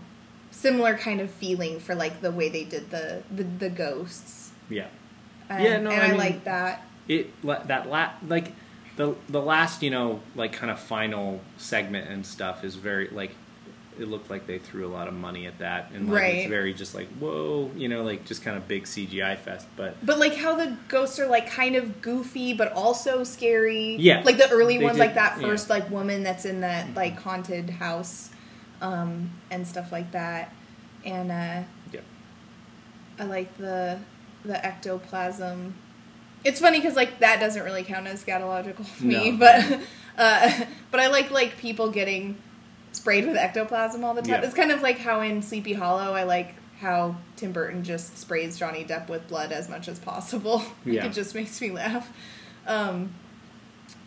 similar kind of feeling for like the way they did the the, the ghosts. Yeah. And, Yeah, no, and I I, mean- like that. It that la- like the the last you know like kind of final segment and stuff is very like it looked like they threw a lot of money at that and like Right. it's very just like whoa you know like just kind of big CGI fest but But like how the ghosts are like kind of goofy but also scary. Yeah. Like the early They ones, did- like that yeah. first like woman that's in that like haunted house, um, and stuff like that. And uh yeah I like the the ectoplasm. It's funny because like that doesn't really count as scatological to me, No. but uh, but I like like people getting sprayed with ectoplasm all the time. Yeah. It's kind of like how in Sleepy Hollow, I like how Tim Burton just sprays Johnny Depp with blood as much as possible. Yeah. it just makes me laugh. Um,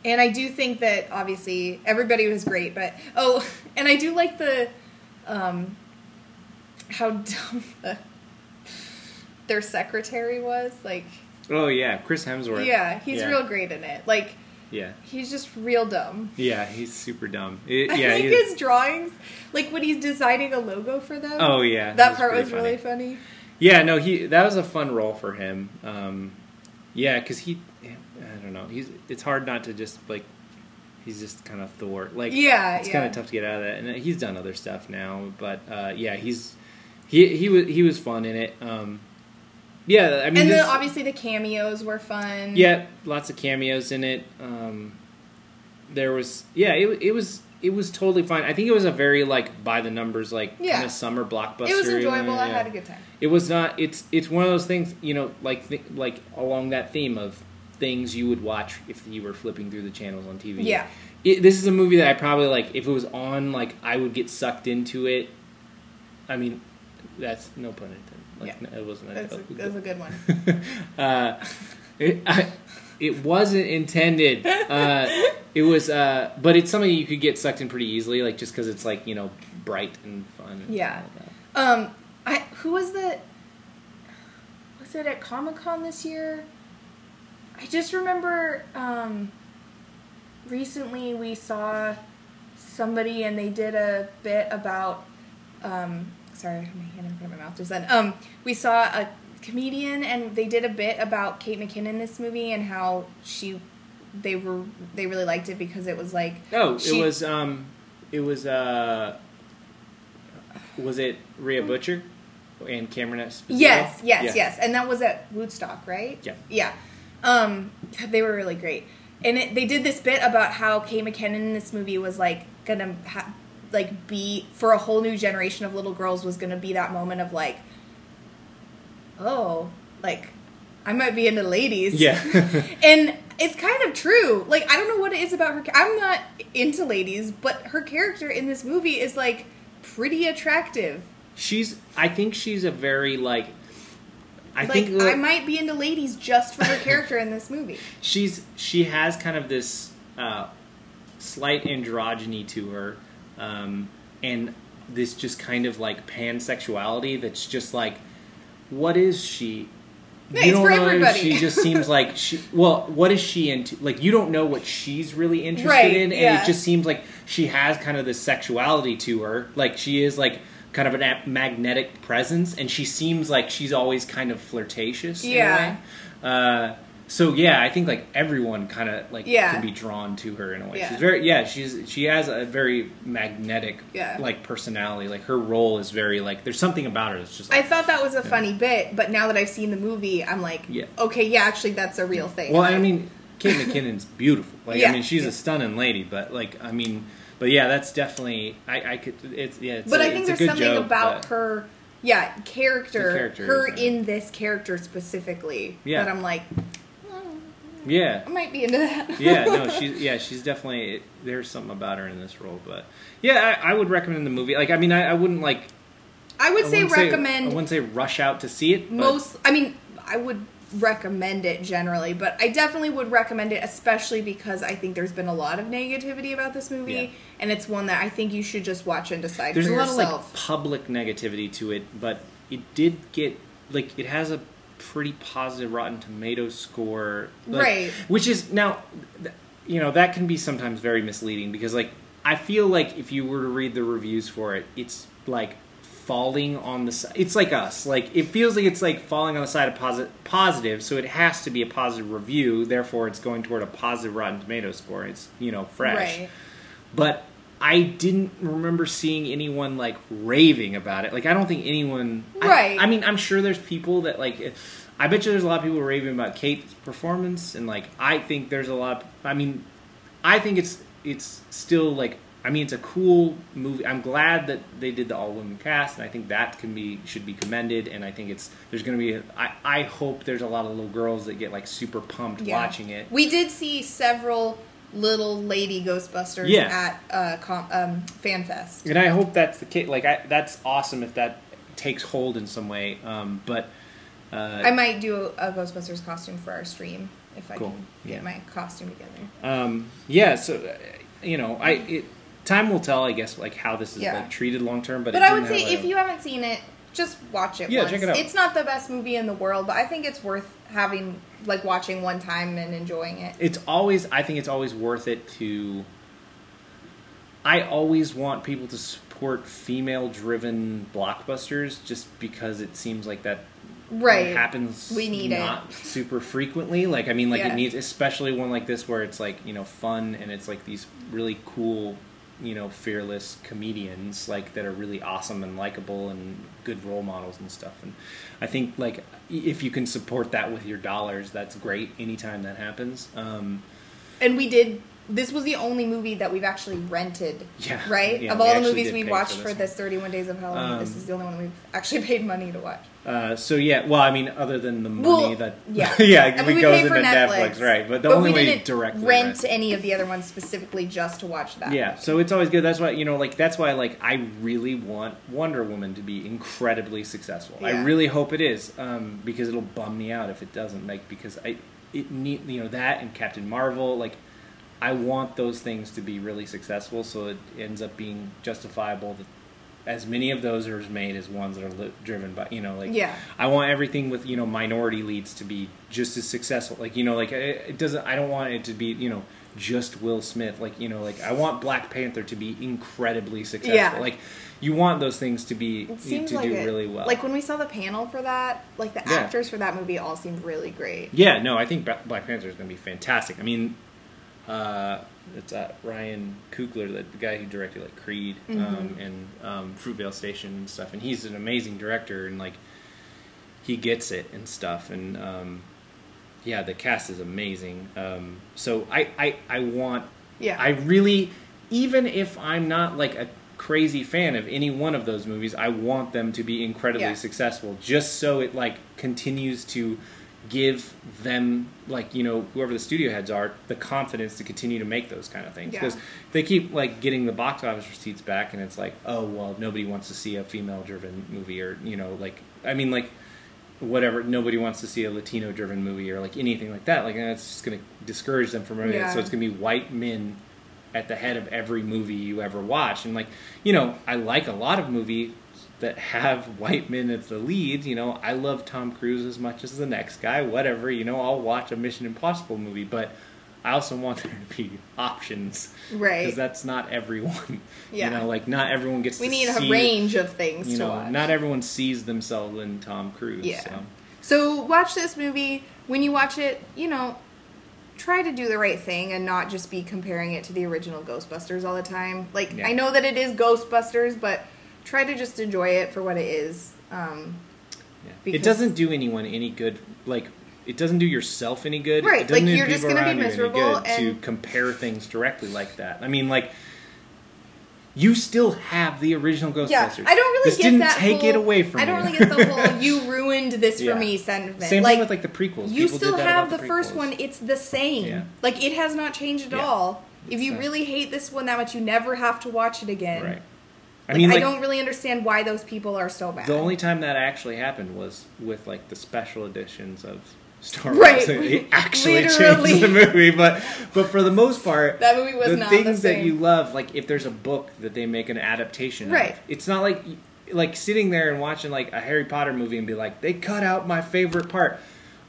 and I do think that obviously everybody was great, but oh, and I do like the um, how dumb the, their secretary was. Like, oh yeah Chris Hemsworth yeah, he's Yeah. real great in it. Like, yeah he's just real dumb. yeah he's super dumb It- I yeah like he- his drawings, like when he's designing a logo for them. oh yeah that was part was really funny. Yeah, no, he that was a fun role for him. Um, yeah, because he, I don't know, he's it's hard not to just like he's just kind of Thor. Like, Yeah, it's yeah. kind of tough to get out of that. And he's done other stuff now, but uh, yeah, he's he he was he was fun in it. Um, yeah, I mean, and then obviously the cameos were fun. yeah, lots of cameos in it. Um, there was yeah, it it was. It was totally fine. I think it was a very like by the numbers like Yeah. kind of summer blockbuster. it was enjoyable. I had a good time. It was not. It's it's one of those things, you know, like th- like along that theme of things you would watch if you were flipping through the channels on TV. Yeah. It, this is a movie that I probably like. If it was on, like I would get sucked into it. I mean, that's no pun intended. Like, Yeah. it wasn't. A That's a, joke. that's a good one. uh, it, I, it wasn't intended. Uh, it was, uh, but it's something you could get sucked in pretty easily, like just because it's like you know bright and fun. And Yeah. Um, I who was the was it at Comic Con this year? I just remember um, recently we saw somebody and they did a bit about. Um, sorry, I have my hand in front of my mouth just then. Um, we saw a comedian and they did a bit about Kate McKinnon in this movie and how she they were they really liked it because it was like Oh, She- it was um, it was uh, was it Rhea Butcher and Cameron Esposito? Yes, yes, Yeah. yes. And that was at Woodstock, right? Yeah. Yeah. Um, they were really great. And it, they did this bit about how Kate McKinnon in this movie was like gonna ha- like be for a whole new generation of little girls was gonna be that moment of like oh, like I might be into ladies. Yeah. and it's kind of true. Like I don't know what it is about her. I'm not into ladies, but her character in this movie is like pretty attractive. she's. I think she's a very like. I like think I might be into ladies just for her character in this movie. she's she has kind of this uh, slight androgyny to her, um, and this just kind of like pansexuality that's just like, what is she? Yeah, it's for know everybody. She just seems like she. Well, what is she into? Like you don't know what she's really interested Right, in, and yeah. it just seems like she has kind of this sexuality to her. Like she is like kind of a magnetic presence, and she seems like she's always kind of flirtatious. in a Yeah. way. Uh, so yeah, I think like everyone kind of like Yeah. can be drawn to her in a way. Yeah. She's very yeah, she's she has a very magnetic Yeah. like personality. Like her role is very like there's something about her that's just I thought that was a funny bit, but now that I've seen the movie, I'm like, Yeah. okay, yeah, actually, that's a real thing. well, I mean, Kate McKinnon's beautiful. Like Yeah. I mean, she's a stunning lady, but like I mean, but yeah, that's definitely I I could it's yeah. It's but a- I think there's something joke, about but- her, yeah, character, character her in this character specifically. Yeah. that I'm like, Yeah, I might be into that. yeah, no, she's yeah, she's definitely there's something about her in this role, but yeah, I, I would recommend the movie. Like, I mean, I, I wouldn't like I would I say recommend I wouldn't say rush out to see it. But most. I mean, I would recommend it generally, but I definitely would recommend it, especially because I think there's been a lot of negativity about this movie, Yeah. and it's one that I think you should just watch and decide there's a lot of like public negativity to it, but it did get like it has a pretty positive Rotten Tomatoes score, like, Right. Which is now, you know, that can be sometimes very misleading because like I feel like if you were to read the reviews for it, it's like falling on the side. It's like us. Like it feels like it's like falling on the side of posi- positive, so it has to be a positive review. Therefore, it's going toward a positive Rotten Tomatoes score. It's you know fresh right? but I didn't remember seeing anyone like raving about it. Like I don't think anyone. I- Right. I, mean, I'm sure there's people that like. I bet you there's a lot of people raving about Kate's performance, and like I think there's a lot. Of, I mean, I think it's it's still like. I mean, it's a cool movie. I'm glad that they did the all women cast, and I think that can be should be commended. And I think it's there's going to be. A, I I hope there's a lot of little girls that get like super pumped Yeah. watching it. We did see several little lady Ghostbusters Yeah. at uh, com- um, FanFest. and I hope that's the case. Like, I, that's awesome if that takes hold in some way. Um, but uh, I might do a, a Ghostbusters costume for our stream if I Cool. can get Yeah. my costume together. um, yeah, so uh, you know, I it, time will tell. I guess like how this is Yeah. like treated long term. But But I would say have if you haven't seen it, just watch it. Yeah, once. check it out. It's not the best movie in the world, but I think it's worth having like watching one time and enjoying it. it's always I think it's always worth it to. I always want people to support female driven blockbusters just because it seems like that Right. happens We need it. not super frequently like i mean like Yeah. it needs especially one like this where it's like you know fun and it's like these really cool you know fearless comedians like that are really awesome and likable and good role models and stuff and i think like if you can support that with your dollars that's great anytime that happens um And we did. This was the only movie that we've actually rented. Yeah. Right. Yeah, of all the movies we've watched for for this this 31 Days of Halloween, this Um, is the only one we've actually paid money to watch. uh, so yeah, well, I mean, other than the money Well, that yeah, yeah, I mean, we we goes into Netflix. Netflix, right? But the but only we way didn't directly rent any of the other ones specifically just to watch that. Yeah, movie. so it's always good. That's why you know, like that's why like I really want Wonder Woman to be incredibly successful. I really hope it is, um, because it'll bum me out if it doesn't. Like because I it need you know that and Captain Marvel. Like I want those things to be really successful, so it ends up being justifiable that as many of those are made as ones that are li- driven by you know like Yeah. I want everything with you know minority leads to be just as successful. Like you know, like it, it doesn't. I don't want it to be you know just Will Smith. Like you know, like I want Black Panther to be incredibly successful. Yeah. Like you want those things to be to like do it. really well. Like when we saw the panel for that, like the Yeah. actors for that movie all seemed really great. yeah, no, I think Black Panther is going to be fantastic. I mean, uh, it's uh, Ryan Coogler, the, the guy who directed like Creed um, Mhm. and um, Fruitvale Station and stuff, and he's an amazing director and like he gets it and stuff and um, yeah, the cast is amazing. Um, so I, I I want Yeah. I really, even if I'm not like a crazy fan of any one of those movies. I want them to be incredibly Yeah. successful, just so it like continues to give them like you know whoever the studio heads are the confidence to continue to make those kind of things Yeah. because they keep like getting the box office receipts back and it's like oh well nobody wants to see a female driven movie or you know like i mean like whatever nobody wants to see a latino driven movie or like anything like that like that's just going to discourage them from Yeah. so it's going to be white men at the head of every movie you ever watch and like you know i like a lot of movies that have white men as the lead you know i love tom cruise as much as the next guy whatever you know i'll watch a mission impossible movie but i also want there to be options Right. because that's not everyone Yeah. you know like not everyone gets We need a range of things you to know watch. not everyone sees themselves in tom cruise Yeah. so. So watch this movie. When you watch it, you know, try to do the right thing and not just be comparing it to the original Ghostbusters all the time. Like Yeah. I know that it is Ghostbusters, but try to just enjoy it for what it is. Um, Yeah. It doesn't do anyone any good. Like it doesn't do yourself any good. Right, It doesn't like, do you're just be around you any miserable good to compare things directly like that. I mean, like you still have the original Ghostbusters. yeah, I don't really this get didn't that. take whole, it away from I don't really get the whole "you ruined this Yeah. for me" sentiment. Same like, thing with like the prequels. you People still have about the, first one. It's the same. Yeah. Like it has not changed at Yeah. all. If you that. really hate this one that much, you never have to watch it again. Right. I Like, mean, I don't really understand why those people are so bad. the only time that actually happened was with like the special editions of Star Wars. Right. It actually Literally. changed the movie, but but for the most part, That movie was the not the things that you love. Like if there's a book that they make an adaptation, Right. Of, it's not like like sitting there and watching like a Harry Potter movie and be like, they cut out my favorite part.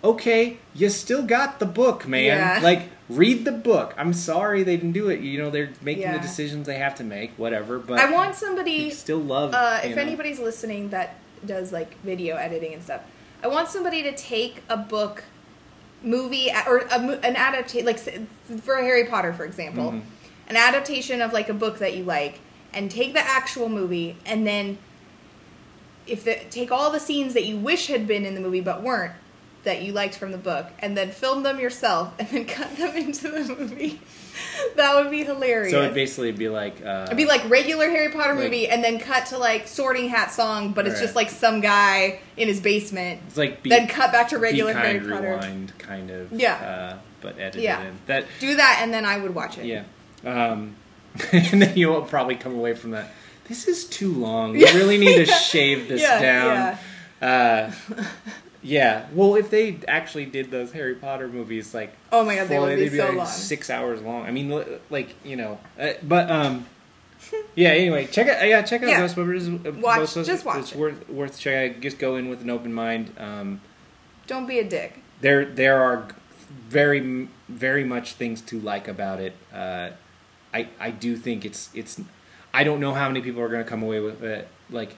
Okay, you still got the book, man. Yeah. Like read the book. I'm sorry they didn't do it. You know they're making Yeah. the decisions they have to make. Whatever, but I want somebody. still love. Uh, if know. anybody's listening that does like video editing and stuff, I want somebody to take a book, movie, or a, an adaptation, like for Harry Potter, for example, Mhm. an adaptation of like a book that you like, and take the actual movie, and then if the take all the scenes that you wish had been in the movie but weren't that you liked from the book, and then film them yourself, and then cut them into the movie. that would be hilarious. So it'd basically be like uh, It'd be like regular Harry Potter Like- movie, and then cut to like Sorting Hat song, but it's Right. just like some guy in his basement. it's like be, then cut back to regular kind, Harry Potter. rewind kind of Yeah. uh, but edited Yeah. in. That Do that, and then I would watch it. yeah, um, and then you'll probably come away from that. This is too long. We Yeah. really need to shave this Yeah, down. Uh, yeah. Well, if they actually did those Harry Potter movies, like Oh my god, they would be they'd so like long. six hours long. I mean, like you know, uh, but um. Yeah. Anyway, check out. Yeah, check out Yeah. Ghostbusters. uh, Watch- Ghostbusters. just watch It's it. worth worth checking. out. Just go in with an open mind. Um, Don't be a dick. there there are very very much things to like about it. Uh, I I do think it's it's. I don't know how many people are going to come away with it. Like,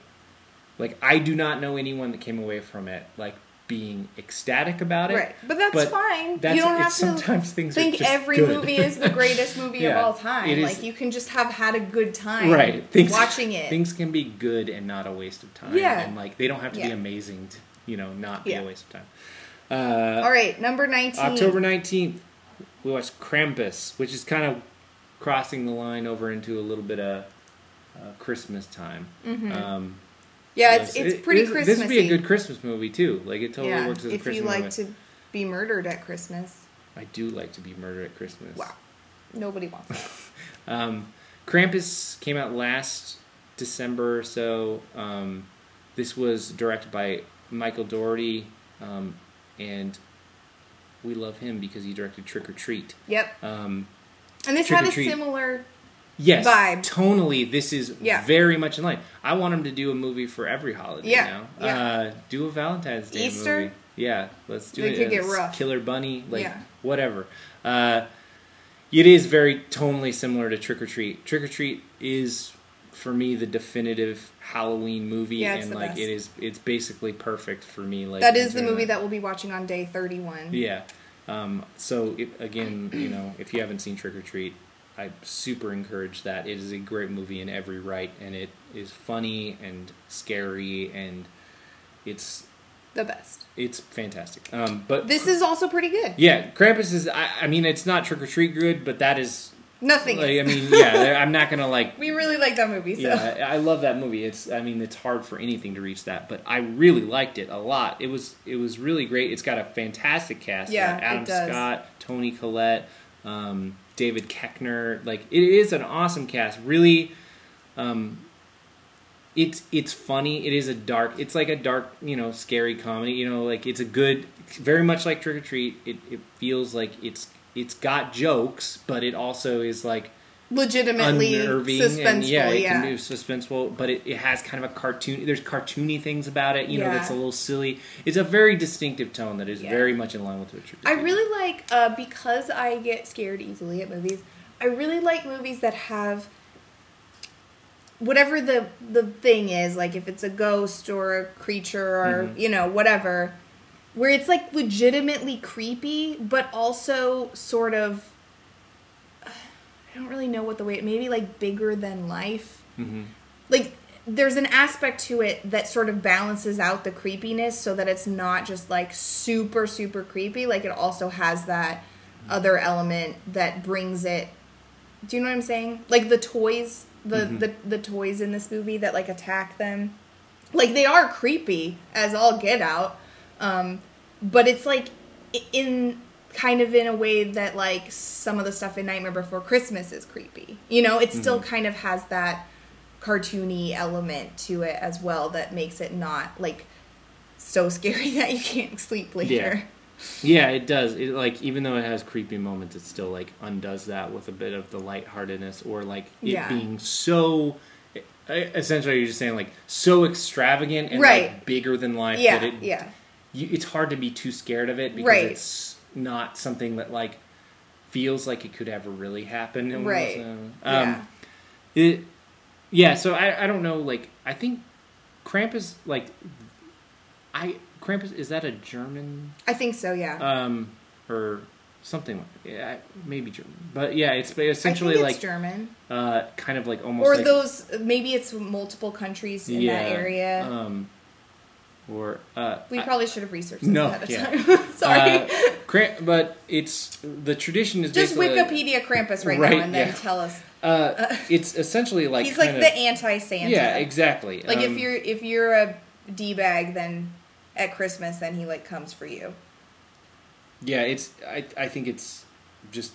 like I do not know anyone that came away from it like being ecstatic about it. Right, but that's But fine. that's- you don't have it's to sometimes things are think every good. movie is the greatest movie Yeah, of all time. is- like you can just have had a good time, right things, watching it. things can be good and not a waste of time Yeah. and like they don't have to be amazing to you know not be Yeah. a waste of time uh, all right, number nineteen. october 19th we watched krampus which is kind of crossing the line over into a little bit of uh, christmas time Mhm. um, yeah, so it's it's it- pretty this, Christmassy. this would be a good christmas movie too like it totally yeah, works as a if christmas you like movie to be murdered at Christmas. i do like to be murdered at christmas Wow, nobody wants that. Um, Krampus came out last December or so. Um, this was directed by Michael Dougherty, um, and we love him because he directed Trick or Treat. Yep, Um, and this Trick had a Treat. similar. Yes, Vibe. tonally, this is Yeah. very much in line. I want him to do a movie for every holiday Yeah, now. yeah. Uh, do a Valentine's Day Easter? movie. Yeah, let's do They it. could get rough. Killer Bunny, like Yeah. whatever. Uh, it is very tonally similar to Trick or Treat. Trick or Treat is for me the definitive Halloween movie, Yeah, and like best. it is, it's basically perfect for me. Like that is the movie that we'll be watching on day thirty-one. yeah. Um, so it, again, you know, if you haven't seen Trick or Treat, I super encourage that. It is a great movie in every right, and it is funny and scary, and it's The best. it's fantastic. Um, but This is also pretty good. yeah, Krampus is. I, I mean, it's not Trick or Treat good, but that is Nothing. Like. I mean, yeah, I'm not gonna like. we really like that movie. So Yeah, I I love that movie. It's, I mean, it's hard for anything to reach that, but I really liked it a lot. It was, it was really great. It's got a fantastic cast. Yeah, Adam it does. Scott, Toni Collette, um, David Koechner. Like, it is an awesome cast. Really, um, it's it's funny. It is a dark. It's like a dark, you know, scary comedy. You know, like it's a good, very much like Trick or Treat. It it feels like it's it's got jokes, but it also is like legitimately suspenseful. and yeah, it yeah. can be suspenseful, but it, it has kind of a cartoon. There's cartoony things about it, you know, that's a little silly. It's a very distinctive tone that is Yeah. very much in line with Richard. I really like uh, because I get scared easily at movies. I really like movies that have whatever the the thing is, like if it's a ghost or a creature or Mhm. you know whatever, where it's like legitimately creepy, but also sort of. I don't really know what the way maybe like bigger than life. Hmm like there's an aspect to it that sort of balances out the creepiness so that it's not just like super super creepy. Like it also has that other element that brings it do you know what i'm saying? Like the toys the Mhm. the, the toys in this movie that like attack them. Like they are creepy as all get out um but it's like in kind of in a way that like some of the stuff in nightmare before christmas is creepy you know it still Mhm. kind of has that cartoony element to it as well that makes it not like so scary that you can't sleep later Yeah, it does. It like even though it has creepy moments, it still like undoes that with a bit of the lightheartedness or like it Yeah. being so. Essentially, you're just saying like so extravagant and Right. like bigger than life yeah that it yeah you, it's hard to be too scared of it because Right. it's not something that like feels like it could ever really happen. almost. Right. Um, yeah It, yeah. So I, I don't know. Like I think Krampus like I Krampus is that a German i think so yeah um or something like yeah maybe German but yeah it's essentially it's like german uh kind of like almost or like, those maybe it's multiple countries in that area um or uh we I- probably should have researched this No, ahead of yeah. time. Sorry. Uh, Kramp- but it's the tradition is just wikipedia krampus right, Right, now and then tell us. Uh, it's essentially like he's like kind the anti-santa. Yeah exactly. Like if Um, you're if you're a d-bag then at christmas then he like comes for you. Yeah it's I I think it's just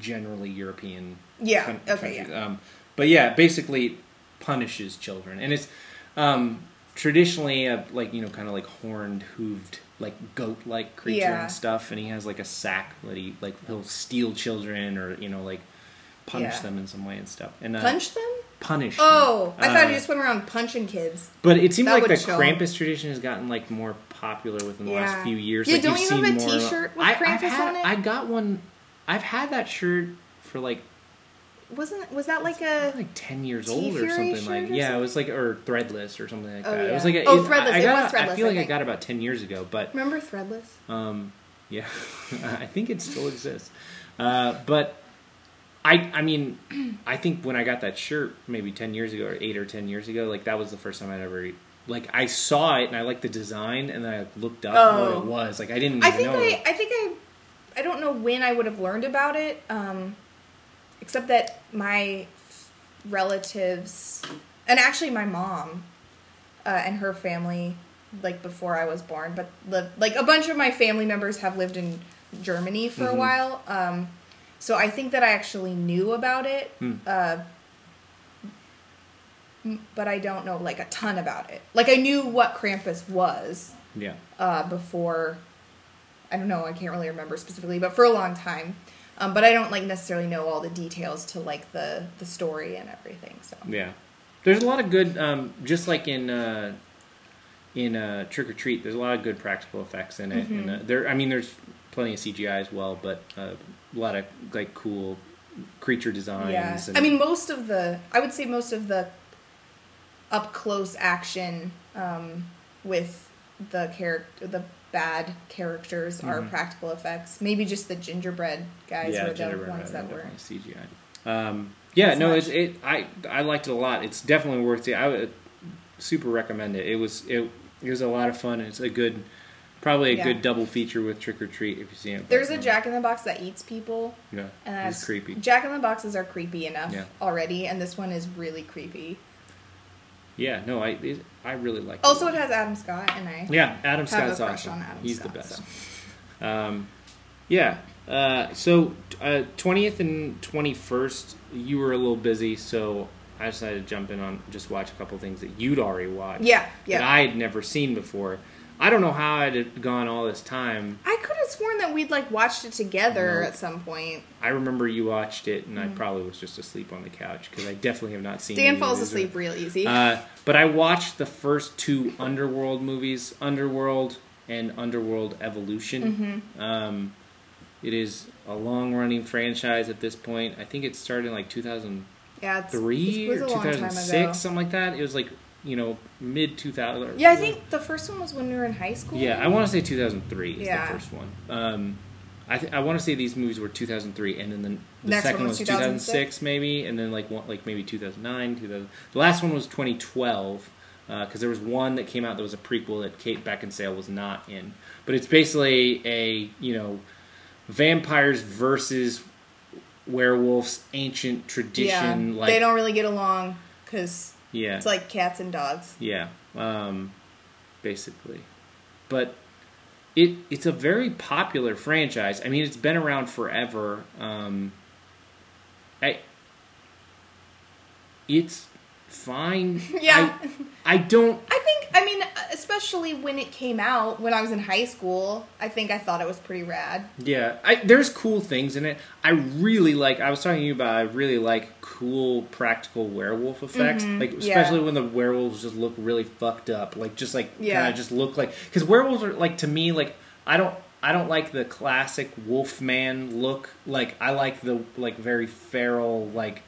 generally European yeah coun- okay countries. yeah. Um, but yeah, basically punishes children, and it's um, traditionally a, like you know kind of like horned, hooved, like goat-like creature Yeah. and stuff. And he has like a sack that he like he'll steal children or you know like punish Yeah. them in some way and stuff. And uh, punch them punish. Them. Oh them. i thought Uh, he just went around punching kids But it seems that like the. Krampus tradition has gotten like more popular within the Yeah. last few years. Yeah, like, don't you've you have seen a more- t-shirt with I, Krampus had- on it? I got one. I've had that shirt for like wasn't was that like a like ten years old or Fury something shirt like or yeah, it was like or threadless or something like Oh, that. It was like a, Oh, it- Threadless. I, It got, was Threadless, I feel I like I think. got about ten years ago, but remember threadless um, yeah, I think it still exists. Uh, but I, I mean, I think when I got that shirt maybe ten years ago or eight or ten years ago, like that was the first time I'd ever like I saw it and I liked the design and then I looked up Oh. what it was. Like I didn't I think know. I, I think I, I don't know when I would have learned about it, um, except that my relatives, and actually my mom, uh, and her family, like before I was born, but lived, like a bunch of my family members have lived in Germany for a Mhm. while. Um, so I think that I actually knew about it, Hmm. uh, but I don't know like a ton about it. Like I knew what Krampus was yeah. uh, before. I don't know. I can't really remember specifically, but for a long time. Um, but I don't like necessarily know all the details to like the the story and everything. So Yeah, there's a lot of good, um, just like in uh, in uh, Trick or Treat. There's a lot of good practical effects in it, and uh, there. I mean, there's plenty of CGI as well, but uh, a lot of like cool creature designs. yeah, and, I mean most of the I would say most of the up close action um, with the character the bad characters are Mhm. practical effects. Maybe just the gingerbread guys yeah, were the ones that were. CGI. Um, yeah, As no, much. it's it. I I liked it a lot. It's definitely worth it. I would super recommend it. It was it. It was a lot of fun. It's a good Probably a Yeah. good double feature with Trick or Treat if you see it. There's a Jack in the Box that eats people, Yeah, and that's creepy. Jack in the Boxes are creepy enough Yeah. already, and this one is really creepy. Yeah, no, I it, I really like. It. Also, it has Adam Scott, and I Yeah, Adam have Scott's awesome. on Adam He's Scott, the best. so. Um, yeah. Uh, so twentieth and twenty first, you were a little busy, so I decided to jump in on just watch a couple things that you'd already watched. Yeah, yeah. That. I had never seen before. I don't know how I'd gone all this time. I could have sworn that we'd like watched it together at some point. I remember you watched it, and I probably was just asleep on the couch because I definitely have not seen. Dan any falls asleep real easy. Uh, but I watched the first two Underworld movies, Underworld and Underworld Evolution. Mm-hmm. Um, it is a long-running franchise at this point. I think it started in like 2003 yeah, it's, it was or a long time 2006, something like that. It was like you know mid 2000. Yeah, I think the first one was when we were in high school. Yeah, I want to say 2003 is Yeah. the first one. Um, I th- I want to say these movies were 2003, and then the, the second one was was 2006 2006? maybe, and then like one, like maybe 2009, 2000. The last one was 2012 because there was one that came out that was a prequel that Kate Beckinsale was not in, but it's basically a you know vampires versus werewolves, ancient yeah. tradition. like they don't really get along because yeah, it's like cats and dogs. yeah, um, basically. But it it's a very popular franchise. I mean, it's been around forever. Um, I it's fine. Yeah. I, I don't. I think, I mean, especially when it came out when I was in high school, I think I thought it was pretty rad. Yeah, I, there's cool things in it. I really like. I was talking to you about. I really like cool practical werewolf effects, like Mm-hmm. yeah. especially when the werewolves just look really fucked up, like just like Yeah. kind of just look like because werewolves are like to me like I don't I don't like the classic wolfman look. Like I like the like very feral like.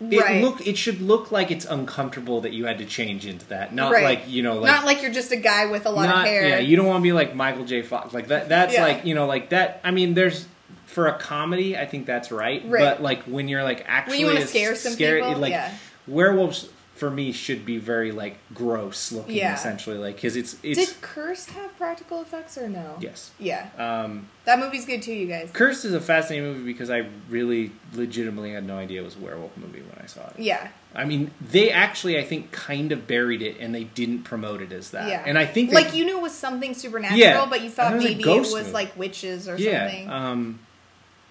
It Right. look. It should look like it's uncomfortable that you had to change into that, not Right. like you know, like Not like you're just a guy with a lot not- of hair. Yeah, you don't want to be like Michael J. Fox. Like that. That's Yeah. like you know, like that. I mean, there's for a comedy, I think that's right. Right. But like when you're like actually wanna scare some scary- people, like yeah. werewolves for me should be very like gross looking, Yeah. essentially, like because it's it's Did Cursed have practical effects or no? yes. Yeah. Um, That movie's good too, you guys. Cursed is a fascinating movie because I really legitimately had no idea it was a werewolf movie when I saw it. Yeah. I mean, they actually, I think, kind of buried it and they didn't promote it as that. Yeah. And I think Like you knew it was something supernatural, Yeah. but you thought thought it was maybe it was like witches or yeah. something. Um,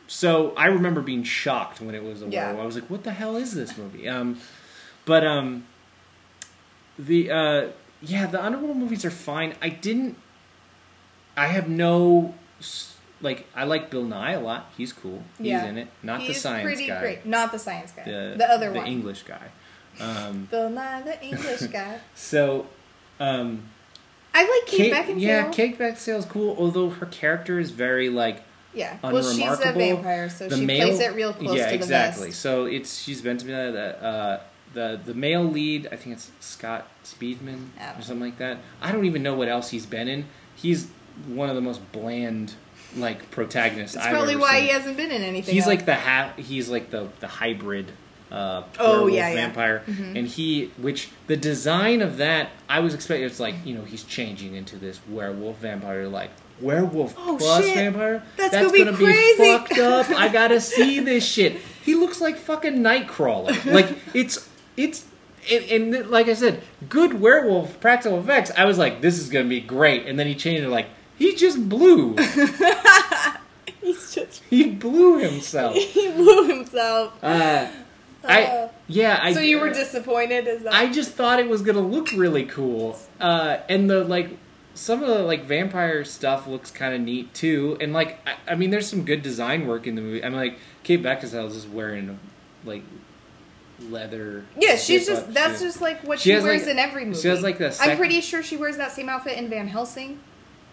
so I remember being shocked when it was a Yeah. werewolf. I was like, "What the hell is this movie?" Um, but um, the uh, yeah, the underworld movies are fine. I didn't. I have no like. I like Bill Nighy a lot. He's cool. He's Yeah. in it. Not the science pretty guy. great. Not the science guy. The, The, other the one. The English guy. Um, Bill Nye, the English guy. so. Um, I like Kate, Kate, Beckinsale. yeah, Kate is cool. Although her character is very like Yeah. Well, she's a vampire, so the she male, plays it real close yeah, to the exactly. vest. So it's she's meant to be the uh, the the male lead. I think it's Scott Speedman I or something like that. I don't even know what else he's been in. He's one of the most bland like protagonists. That's I've probably why seen. he hasn't been in anything. He's else. like the ha- he's like the the hybrid uh Oh, yeah, yeah. vampire and he which the design of that I was expecting it's like you know he's changing into this werewolf vampire like werewolf Oh, plus shit. vampire That's gonna be crazy. fucked up I gotta see this shit he looks like fucking Nightcrawler like it's it's and, and like I said good werewolf practical effects I was like this is gonna be great and then he changed it like he just blew He's just he blew himself he blew himself. uh, I Uh, yeah. I, so you were disappointed? Is that? I just thought it was gonna look really cool, uh, and the like. Some of the like vampire stuff looks kind of neat too, and like I, I mean, there's some good design work in the movie. I mean, like Kate Beckinsale is just wearing like leather. yeah, she's just that's just like what She she, wears like- in every movie. she has, like, the I'm pretty sure she wears that same outfit in Van Helsing.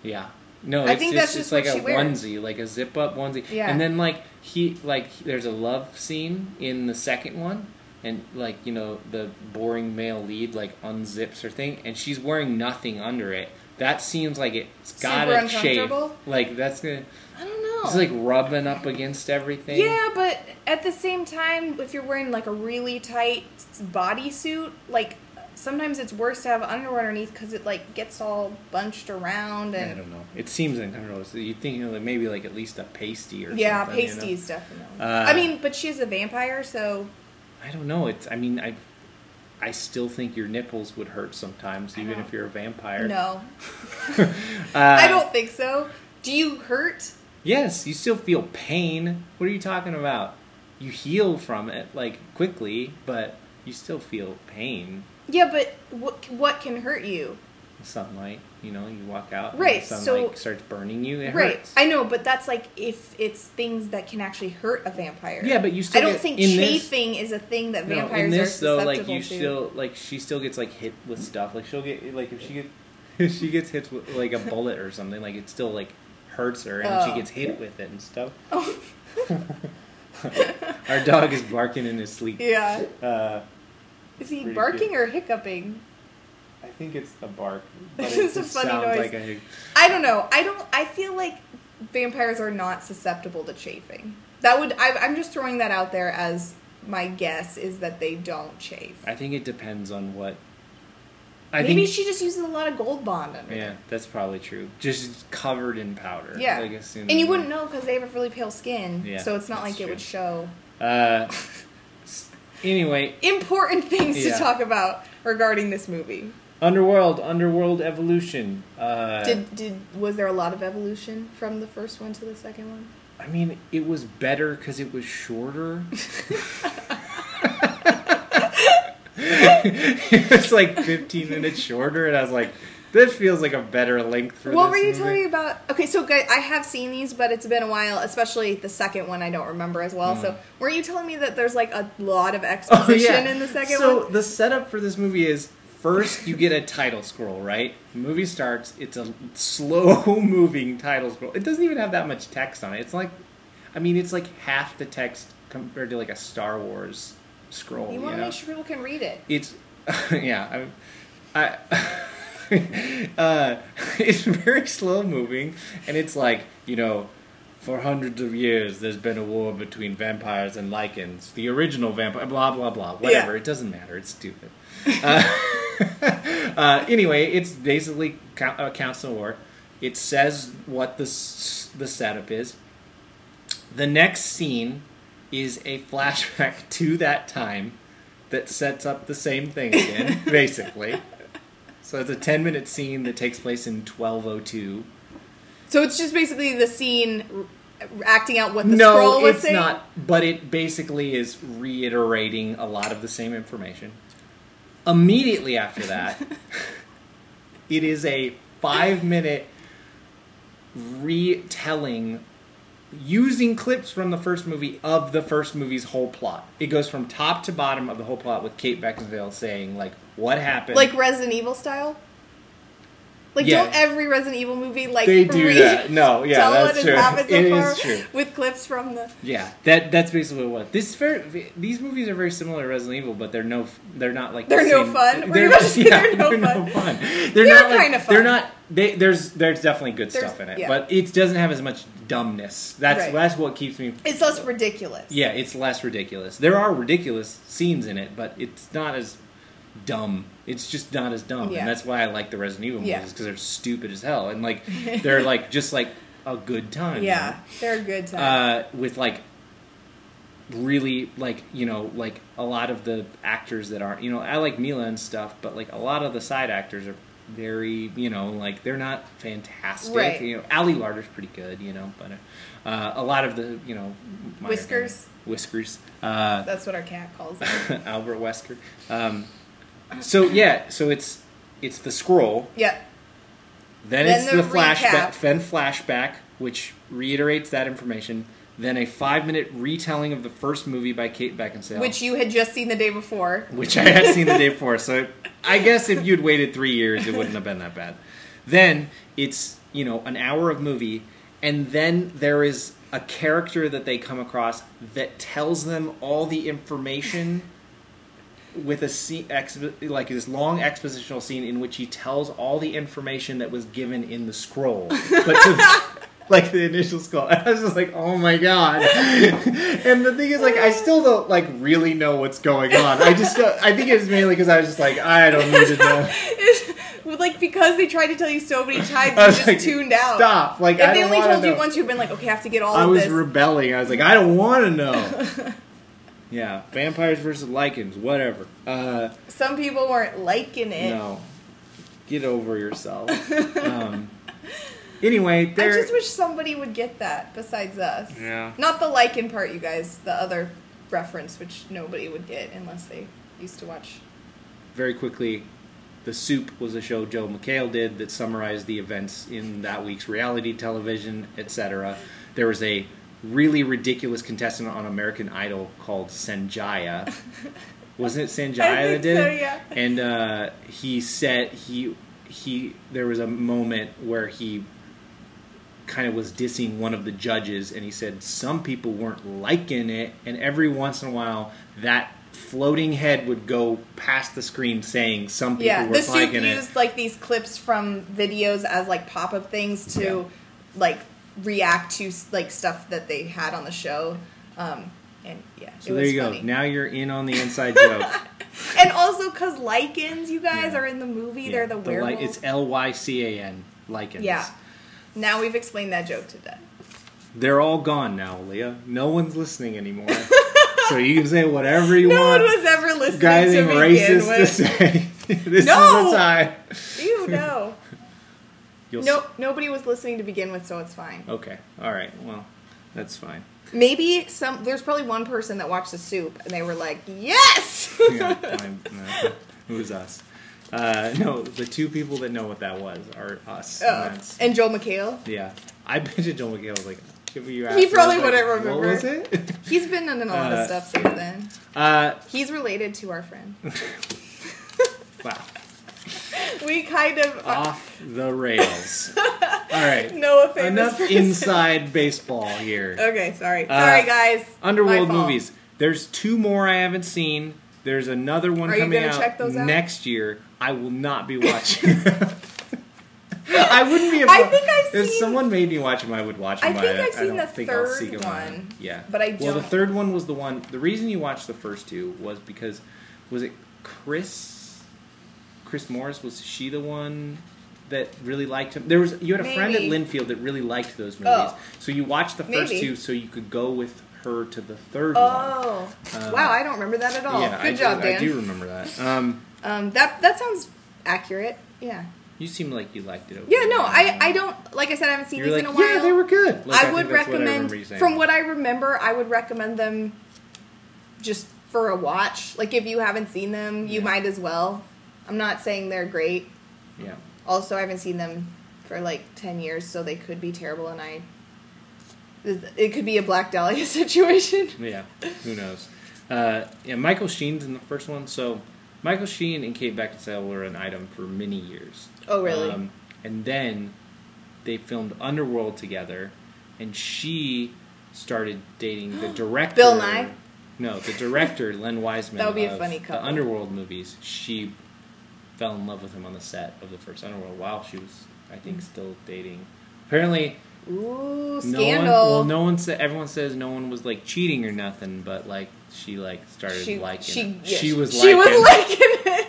Yeah. No, I it's, think it's, that's it's just like a onesie, like a zip up onesie. Yeah. And then like he like there's a love scene in the second one and like, you know, the boring male lead like unzips her thing and she's wearing nothing under it. That seems like it's gotta shave. Like that's gonna I don't know. it's like rubbing up against everything. yeah, but at the same time, if you're wearing like a really tight bodysuit, like sometimes it's worse to have underwear underneath because it like gets all bunched around and I don't know. It seems uncomfortable. So you think you know, like maybe like at least a pasty or yeah, something. you know? pasties definitely. Uh, I mean, but she's a vampire, so I don't know. It's. I mean, I. I still think your nipples would hurt sometimes, even if you're a vampire. no, Uh, I don't think so. Do you hurt? Yes, you still feel pain. What are you talking about? You heal from it like quickly, but you still feel pain. Yeah, but what what can hurt you? Sunlight, you know, you walk out, and Right, the sunlight so- starts burning you. It right, hurts. I know, but that's like if it's things that can actually hurt a vampire. Yeah, but you still I don't get- think in this- chafing is a thing that vampires No, in this are though, like you to. still like she still gets like hit with stuff. Like she'll get like if she get if she gets hit with like a bullet or something, like it still like hurts her, and she Oh. gets hit with it and stuff. Oh. Our dog is barking in his sleep. yeah. Uh, Is he barking good. or hiccuping? I think it's a bark. But This it is a funny sounds noise. Like a, I don't know. I don't. I feel like vampires are not susceptible to chafing. That would. I, I'm just throwing that out there as my guess is that they don't chafe. I think it depends on what. I Maybe think, she just uses a lot of gold bond under. Yeah, that's probably true. Just covered in powder. Yeah. Like And you wouldn't know because they have a really pale skin. Yeah, so it's not like it would show. Uh, anyway, Important things Yeah. to talk about regarding this movie. Underworld, Underworld Evolution. Uh, Did did was there a lot of evolution from the first one to the second one? I mean, it was better because it was shorter. it was like 15 minutes shorter, and I was like, this feels like a better length for What were you movie. telling me about? Okay, so guys, I have seen these, but it's been a while. Especially the second one, I don't remember as well. So, were you telling me that there's like a lot of Hmm. Oh, exposition yeah. in the second so one? So the setup for this movie is first you get a title scroll, right? The movie starts. It's a slow moving title scroll. It doesn't even have that much text on it. It's like, I mean, it's like half the text compared to like a Star Wars scroll. You want to make sure people can read it. it's yeah i i uh it's very slow moving and it's like you know for hundreds of years there's been a war between vampires and lycans the original vampire blah blah blah whatever Yeah. it doesn't matter it's stupid uh, uh, anyway it's basically count, uh, council war it says what the the setup is the next scene is a flashback to that time that sets up the same thing again, basically. So it's a 10 minute scene that takes place in 1202. So it's just basically the scene acting out what the no, scroll was saying. No, it's not, but it basically is reiterating a lot of the same information. Immediately after that, it is a five minute retelling using clips from the first movie of the first movie's whole plot. It goes from top to bottom of the whole plot with Kate Beckinsale saying like what happened. Like Resident Evil style. Like Yeah. don't every Resident Evil movie like They do re- that. No, yeah, tell that's what true. happened so It is far true. with clips from the yeah, that that's basically what. This very these movies are very similar to Resident Evil, but they're no they're not like They're no same- fun? They're, you about to say yeah, they're no they're fun? no fun. They're, They're not like, kinda fun. They're not. They, there's there's definitely good There's- stuff in it, yeah. but it doesn't have as much dumbness. That's Right. that's what keeps me. It's less ridiculous. Yeah, it's less ridiculous. There are ridiculous scenes in it, but it's not as dumb. It's just not as dumb, Yeah. and that's why I like the Resident Evil Yeah. movies because they're stupid as hell, and like they're like just like a good time. Yeah, they're a good time. uh, with like really like you know like a lot of the actors that aren't you know I like Mila and stuff, but like a lot of the side actors are very you know like they're not fantastic. Right. You know, Ali Larter's pretty good, you know, but uh, a lot of the you know Whiskers? whiskers, uh, That's what our cat calls. Albert Wesker. Um, so yeah, so it's it's the scroll. yep. Then, Then it's the the, flashback, then flashback, which reiterates that information. Then a five minute retelling of the first movie by Kate Beckinsale, Which you had just seen the day before. which I had seen the day before. So I guess if you'd waited three years, it wouldn't have been that bad. Then it's you know an hour of movie, and then there is a character that they come across that tells them all the information with a scene, expo- like this long expositional scene in which he tells all the information that was given in the scroll, but to, like the initial skull. I was just like, oh my god. and the thing is, like, I still don't like really know what's going on. I just, don't, I think it's mainly because I was just like, I don't need to know. Like because they tried to tell you so many times, you just like, tuned out. Stop! Like, If I they only told you once, you've been like, okay, I have to get all of this. I was this. rebelling. I was like, I don't want to know. Yeah, vampires versus lycans, whatever. Uh, Some people weren't liking it. no, get over yourself. um, anyway, I just wish somebody would get that besides us. Yeah. Not the lycan part, you guys. The other reference, which nobody would get unless they used to watch. very quickly, The Soup was a show Joel McHale did that summarized the events in that week's reality television, etc. There was a really ridiculous contestant on American Idol called Sanjaya. Wasn't it Sanjaya that did so, it? yeah. And uh, he said he he there was a moment where he kind of was dissing one of the judges and he said some people weren't liking it and every once in a while that floating head would go past the screen saying some people Yeah, the weren't soup liking it used like these clips from videos as like pop up things to Yeah. like react to like stuff that they had on the show. Um, and yeah, so there you funny. go now you're in on the inside joke And also because lycans, you guys Yeah. are in the movie. Yeah, They're the, li- werewolves. it's l-y-c-a-n lycans yeah. Now we've explained that joke to death. they're all gone now leah no one's listening anymore so you can say whatever you No want No one was ever listening guy to racist to with. say this No! is the time Ew, no. You'll no, nobody was listening to begin with, so it's fine. Okay. All right. Well, that's fine. Maybe some. There's probably one person that watched the soup, and they were like, "Yes." Yeah, I'm, no, it was us. Uh, no, the two people that know what that was are us. Oh, And and Joel McHale. yeah, I bet you Joel McHale was like, if you asked He probably like, wouldn't remember. What was it? He's been in a lot Uh, of stuff since then. uh, He's related to our friend. wow, We kind of off the rails. All right, a famous enough person. inside baseball here. Okay, sorry, Uh, sorry guys. Underworld movies. There's two more I haven't seen. There's another one Are coming out, check those out? next year. I will not be watching. I wouldn't be. If, I think I've if seen- someone made me watch them, I would watch them. I think I've I seen don't the think I'll third seek 'em out. one, Yeah, but I do Well, the third one was the one. The reason you watched the first two was because was it Chris? Chris Morris was she the one that really liked him? There was you had a friend at Maybe. Linfield that really liked those movies, Oh. so you watched the first Maybe. two so you could go with her to the third one. Oh, Uh, wow! I don't remember that at all. Yeah, Good I job, do, Dan. I do remember that. Um, Um, that that sounds accurate. Yeah. you seem like you liked it. Okay. Yeah. No, I I don't. Like I said, I haven't seen You're these like, in a while. yeah, they were good. Like, I, think would that's what I recommend, remember you saying. from what I remember, I would recommend them just for a watch. Like if you haven't seen them, you Yeah. might as well. I'm not saying they're great. yeah. Also, I haven't seen them for like ten years, so they could be terrible, and I. It could be a Black Dahlia situation. Yeah, who knows? Uh, yeah, Michael Sheen's in the first one. So Michael Sheen and Kate Beckinsale were an item for many years. Oh, really? Um, and then they filmed Underworld together, and she started dating the director. Bill Nye? No, the director Len Wiseman. That would be a funny funny The. Underworld movies. She fell in love with him on the set of the first Underworld while she was, I think, still dating. Apparently, Ooh, no one, scandal. well, no one said. Everyone says no one was like cheating or nothing, but like she like started she, liking she, it. yeah, she was she liking. was liking it.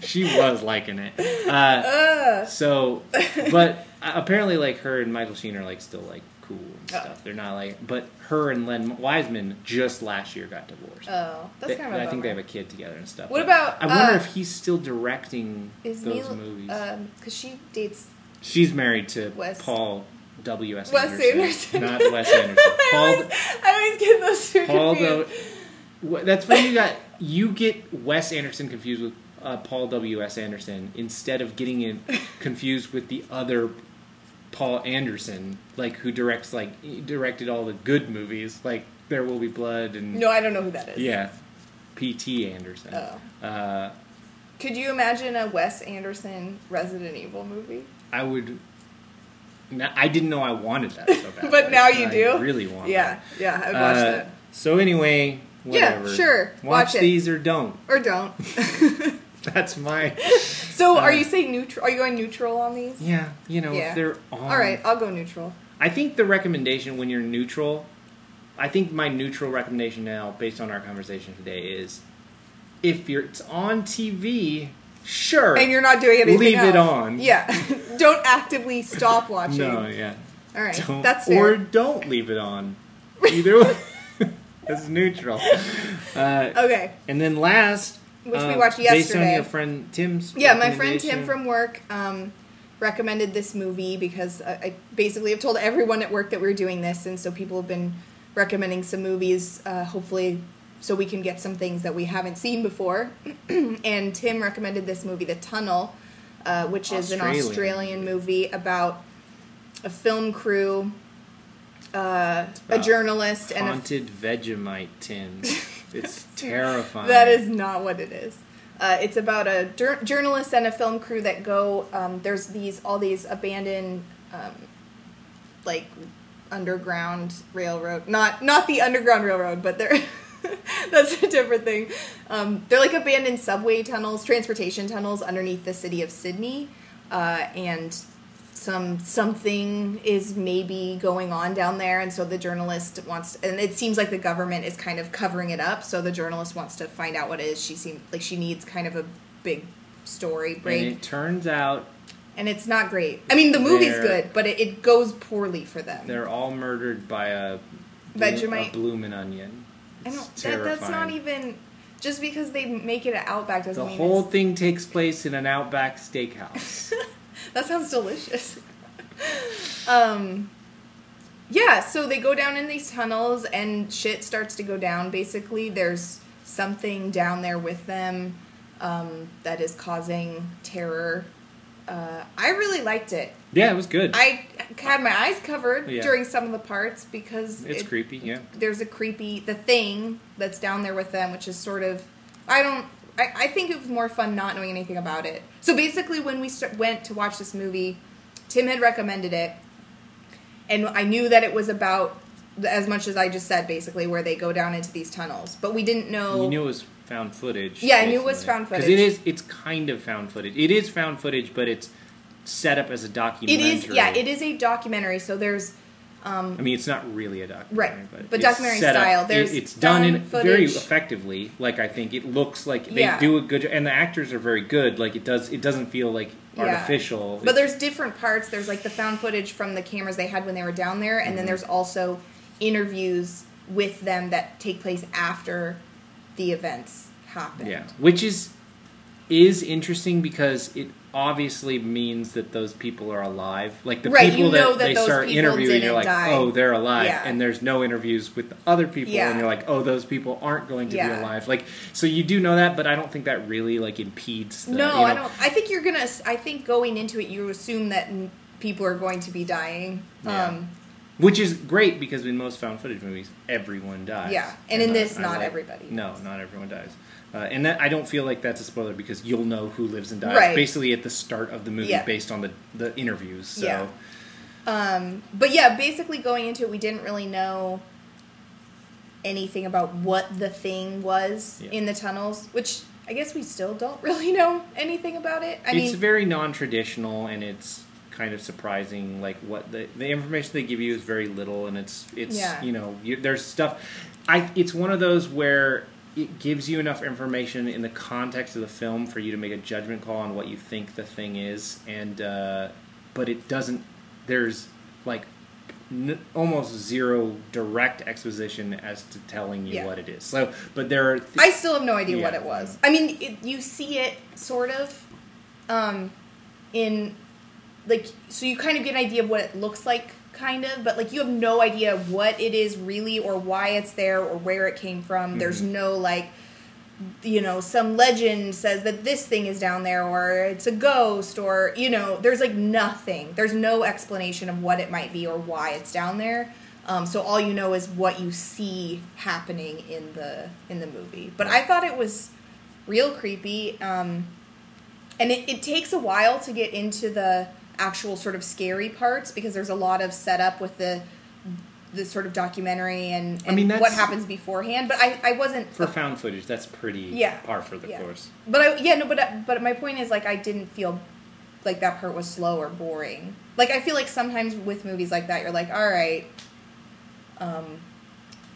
she was liking it. Uh, Ugh. so, but uh, apparently, like her and Michael Sheen are like still like cool and Oh. stuff. They're not like, but her and Len Wiseman just last year got divorced. Oh, that's They- kind of. a I think they have a kid together and stuff. What about, I wonder uh, if he's still directing those Mila, movies. um, because she dates She's married to Wes- Paul W. S. Wes Anderson, Anderson. not Wes Anderson. I, always, I always get those two Paul confused. that's when you got you get Wes Anderson confused with uh, Paul W. S. Anderson instead of getting it confused with the other Paul Anderson, like who directs like he directed all the good movies, like There Will Be Blood and No, I don't know who that is. yeah, P.T. Anderson. Oh. Uh, Could you imagine a Wes Anderson Resident Evil movie? I would. I didn't know I wanted that so bad, But now you I do? really want. Yeah, that. yeah, I'd watch Uh, that. So anyway, Yeah, sure, Watch, watch it. these or don't. Or don't. That's my. so, Uh, are you saying neutral? Are you going neutral on these? Yeah, you know, Yeah. if they're on. All right, I'll go neutral. I think the recommendation when you're neutral, I think my neutral recommendation now, based on our conversation today, is if you're it's on TV, sure, And you're not doing anything. Leave it on. Yeah. don't actively stop watching. no, yeah, All right. don't, That's fair. or don't leave it on. Either way, that's neutral. Uh, okay. and then last, Which we uh, watched based on yesterday. your friend Tim's. Yeah, my friend. Tim from work um, recommended this movie because I, I basically have told everyone at work that we are doing this, and so people have been recommending some movies, uh, hopefully, so we can get some things that we haven't seen before. and Tim recommended this movie, The Tunnel, uh, which is an Australian. Australian movie about a film crew, uh, a journalist, and a haunted Vegemite tin. It's terrifying. That is not what it is. Uh, it's about a jur- journalist and a film crew that go. Um, there's these all these abandoned, um, like underground railroad. Not not the underground railroad, but they're that's a different thing. Um, they're like abandoned subway tunnels, transportation tunnels underneath the city of Sydney, uh, and some something is maybe going on down there and so the journalist wants and it seems like the government is kind of covering it up so the journalist wants to find out what it is she seems like she needs kind of a big story And it turns out and it's not great i mean the movie's good but it, it goes poorly for them they're all murdered by a Vegemite? a bloomin' onion. i don't that, that's not even just because they make it an outback doesn't The mean whole it's- thing takes place in an outback steakhouse. That sounds delicious. um, yeah, so they go down in these tunnels and shit starts to go down. Basically, there's something down there with them um, that is causing terror. Uh, I really liked it. yeah, it was good. I had my eyes covered Yeah. during some of the parts because it's it- creepy, yeah. there's a creepy the thing that's down there with them, which is sort of I don't I, I think it was more fun not knowing anything about it. So basically, when we st- went to watch this movie, Tim had recommended it, and I knew that it was about as much as I just said, basically where they go down into these tunnels, but we didn't know. You knew it was found footage. Yeah, I knew it was found Because footage. it is, it's kind of found footage. It is found footage, but it's set up as a documentary. is yeah, it is a documentary. So there's I mean, it's not really a documentary, Right, but, but documentary set up- style. it- it's done in found very effectively. Like I think it looks like they Yeah. do a good, and the actors are very good. Like it does, it doesn't feel like Yeah. artificial. But there's different parts. There's like the found footage from the cameras they had when they were down there, and Mm-hmm. then there's also interviews with them that take place after the events happened. Yeah, which is is interesting because it obviously means that those people are alive. Like the Right, people that, that they those start interviewing, you're like, die. oh, they're alive, Yeah. and there's no interviews with the other people, Yeah. and you're like, oh, those people aren't going to Yeah. be alive. Like, so you do know that, but I don't think that really like impedes. The, No, you know, I don't. I think you're gonna. I think going into it, you assume that people are going to be dying. Yeah. Um, Which is great because in most found footage movies, everyone dies. Yeah, and in I- this, I not like- everybody. No, not everyone dies. Uh, and that I don't feel like that's a spoiler because you'll know who lives and dies Right. basically at the start of the movie Yeah. based on the, the interviews. So Yeah. um, but yeah, basically going into it, we didn't really know anything about what the thing was Yeah. in the tunnels, which I guess we still don't really know anything about it. I it's mean, very non-traditional and it's kind of surprising like what the the information they give you is very little and it's it's Yeah. you know you, there's stuff i it's one of those where it gives you enough information in the context of the film for you to make a judgment call on what you think the thing is and uh, but it doesn't there's like n- almost zero direct exposition as to telling you Yeah. what it is so but there are th- I still have no idea what it was. I mean, it, you see it sort of um, in like so you kind of get an idea of what it looks like kind of but like you have no idea what it is really or why it's there or where it came from. There's Mm-hmm. no like you know some legend says that this thing is down there or it's a ghost or you know there's like nothing. There's no explanation of what it might be or why it's down there. Um, so all you know is what you see happening in the in the movie. But i thought it was real creepy um, and it, it takes a while to get into the actual sort of scary parts because there's a lot of setup with the the sort of documentary and, and I mean, what happens beforehand but i, I wasn't for found footage that's pretty Yeah. par for the Yeah. course but I, yeah no but but my point is like i didn't feel like that part was slow or boring. Like I feel like sometimes with movies like that, you're like, all right. Um,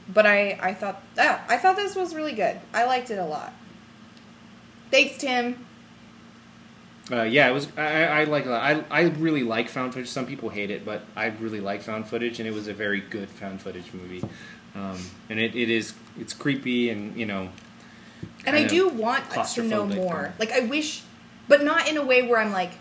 but I I thought yeah, I thought this was really good. I liked it a lot. Thanks, Tim. Uh, yeah, it was. I, I like. I I really like found footage. Some people hate it, but I really like found footage, and it was a very good found footage movie. Um, and it, it is. It's creepy, and you know. And I do want to know more. or- Like I wish, but not in a way where I'm like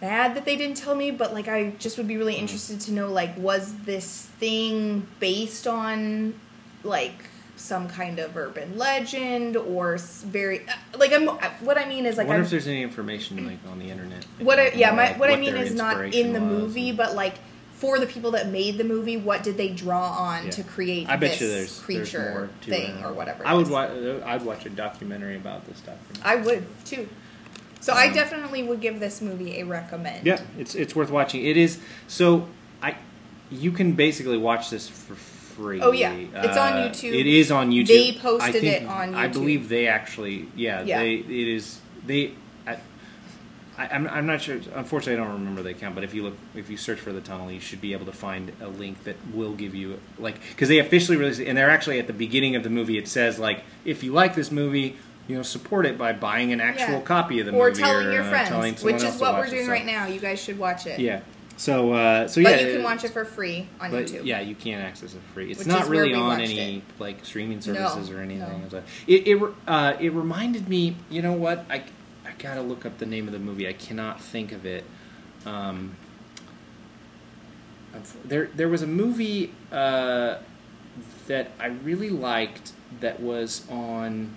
mad that they didn't tell me. But like I just would be really Mm-hmm. interested to know like was this thing based on like some kind of urban legend or very uh, like I'm what I mean is like I like wonder I'm, if there's any information like on the internet. what I, yeah my Like, what, I mean is not in the movie and- but like for the people that made the movie what did they draw on Yeah. to create I bet this you there's creature there's more to thing it. or whatever it I would watch. I'd watch a documentary about this stuff. I would too. So I Um, definitely would give this movie a recommend. Yeah, it's it's worth watching. It is so I you can basically watch this for free. Oh, yeah. It's on Uh, YouTube. It is on YouTube. They posted I think- it on YouTube I YouTube. believe they actually yeah, Yeah. they it is they I, I, I'm, I'm not sure. Unfortunately, I don't remember the account. But if you look, if you search for the tunnel, you should be able to find a link that will give you like because they officially released it, and they're actually at the beginning of the movie. It says like, if you like this movie, you know, support it by buying an actual Yeah. copy of the movie. Or movie, telling your uh, friends, telling someone which else is to what watch we're it, doing so- right now. You guys should watch it. Yeah. So uh, so yeah, But you can watch it for free on but YouTube. yeah, you can access it for free. It's not really on any it. like streaming No, services or anything. no. It it uh, it reminded me. You know what? I I gotta look up the name of the movie. I cannot think of it. Um, there there was a movie uh, that I really liked that was on.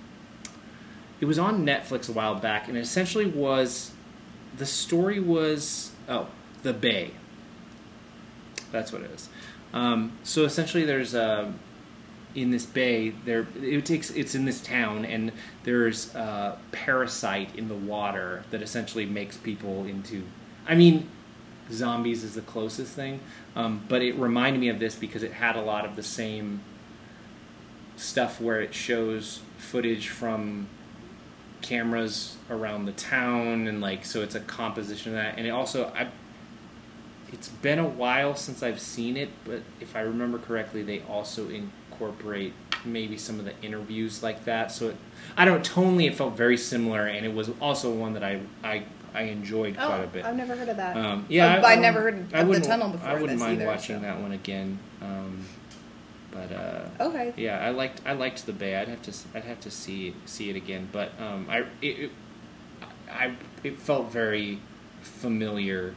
It was on Netflix a while back, and it essentially was the story was oh the Bay. That's what it is. Um, so essentially, there's a in this bay. There it takes it's in this town, and there's a parasite in the water that essentially makes people into. I mean, zombies is the closest thing, um, but it reminded me of this because it had a lot of the same stuff where it shows footage from cameras around the town and like so it's a composition of that and it also I it's been a while since I've seen it but if I remember correctly they also incorporate maybe some of the interviews like that so it, I don't tonally it felt very similar and it was also one that I I, I enjoyed Oh, quite a bit I've never heard of that. um, yeah, Oh, I, I never heard of I the tunnel before I wouldn't mind either, watching so. that one again. Um, but uh, okay. yeah, I liked I liked the Bay. I'd have to I'd have to see see it again. But um, I it, it I it felt very familiar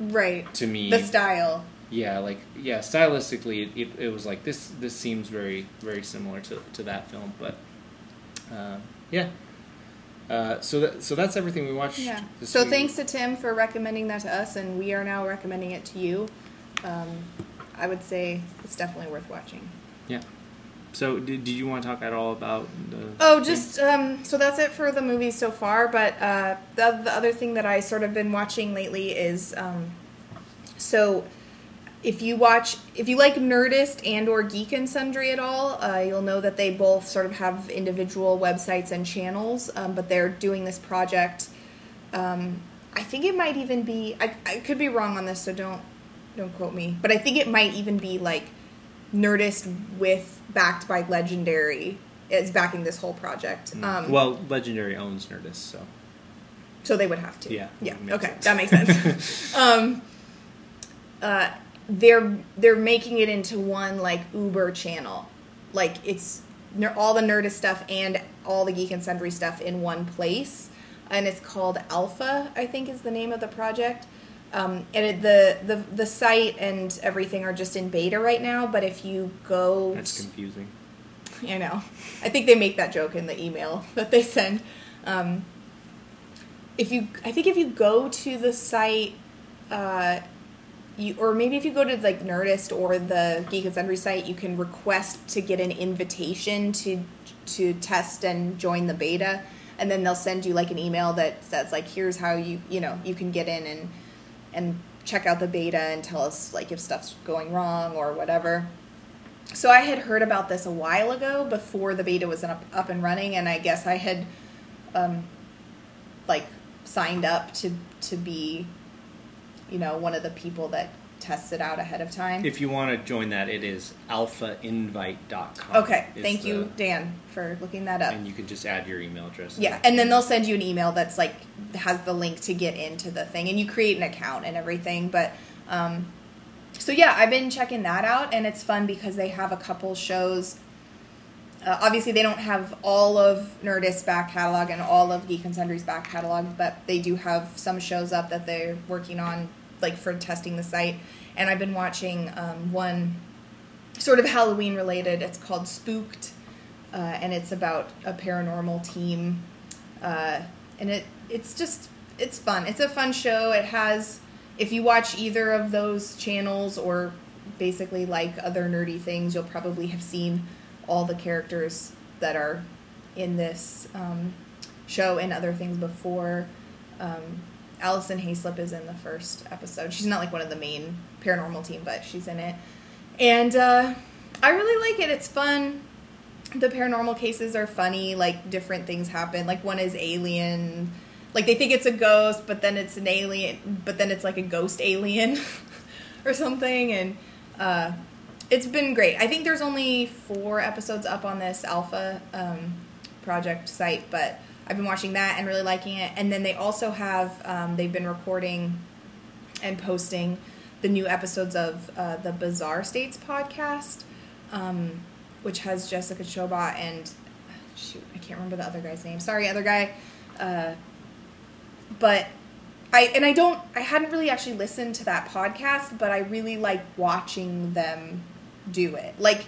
Right. to me. The style. yeah, like yeah, stylistically, it, it, it was like this. This seems very very similar to, to that film. But uh, yeah. Uh, so that so that's everything we watched. Yeah. So week. thanks to Tim for recommending that to us, and we are now recommending it to you. Um, I would say it's definitely worth watching. Yeah. So did, did you want to talk at all about the? Oh, just um, so that's it for the movies so far. But uh, the the other thing that I sort of been watching lately is um, so if you watch if you like Nerdist and or Geek and Sundry at all, uh, you'll know that they both sort of have individual websites and channels. Um, but they're doing this project. Um, I think it might even be. I, I could be wrong on this, so don't don't quote me. But I think it might even be like Nerdist with backed by Legendary is backing this whole project. Um, well, Legendary owns Nerdist, so so they would have to. Yeah, Yeah. Okay, sense. that makes sense. um, uh, they're they're making it into one like Uber channel, like it's ner- all the Nerdist stuff and all the Geek and Sundry stuff in one place, and it's called Alpha. I think is the name of the project. Um, and it, the, the the site and everything are just in beta right now. But if you go that's confusing. I know. I think they make that joke in the email that they send. Um, if you, I think if you go to the site, uh, you or maybe if you go to like Nerdist or the Geek and Sundry site, you can request to get an invitation to to test and join the beta, and then they'll send you like an email that says like, here's how you you know you can get in and and check out the beta and tell us like if stuff's going wrong or whatever. So I had heard about this a while ago before the beta was up, up and running, and I guess I had, um, like, signed up to to be, you know, one of the people that tests it out ahead of time. If you want to join that, it is alphainvite.com. okay, is thank the- you, Dan, for looking that up. And you can just add your email address. Yeah, and then they'll send you an email that's like has the link to get into the thing, and you create an account and everything. But um, so yeah, I've been checking that out, and it's fun because they have a couple shows. Uh, obviously, they don't have all of Nerdist's back catalog and all of Geek and Sundry's back catalog, but they do have some shows up that they're working on, like for testing the site. And I've been watching um, one sort of Halloween related. It's called Spooked, uh, and it's about a paranormal team. Uh, and it it's just it's fun. It's a fun show. It has if you watch either of those channels or basically like other nerdy things, you'll probably have seen all the characters that are in this um, show and other things before. Um, Alison Haislip is in the first episode. She's not like one of the main paranormal team, but she's in it. And uh, I really like it. It's fun. The paranormal cases are funny. Like different things happen. Like one is alien. Like they think it's a ghost, but then it's an alien. But then it's like a ghost alien or something. And uh, it's been great. I think there's only four episodes up on this alpha um, project site, but I've been watching that and really liking it. And then they also have um, they've been recording and posting the new episodes of uh, the Bizarre States podcast, um, which has Jessica Chobot and shoot, I can't remember the other guy's name. Sorry, other guy. Uh, but I and I don't I hadn't really actually listened to that podcast, but I really like watching them do it. Like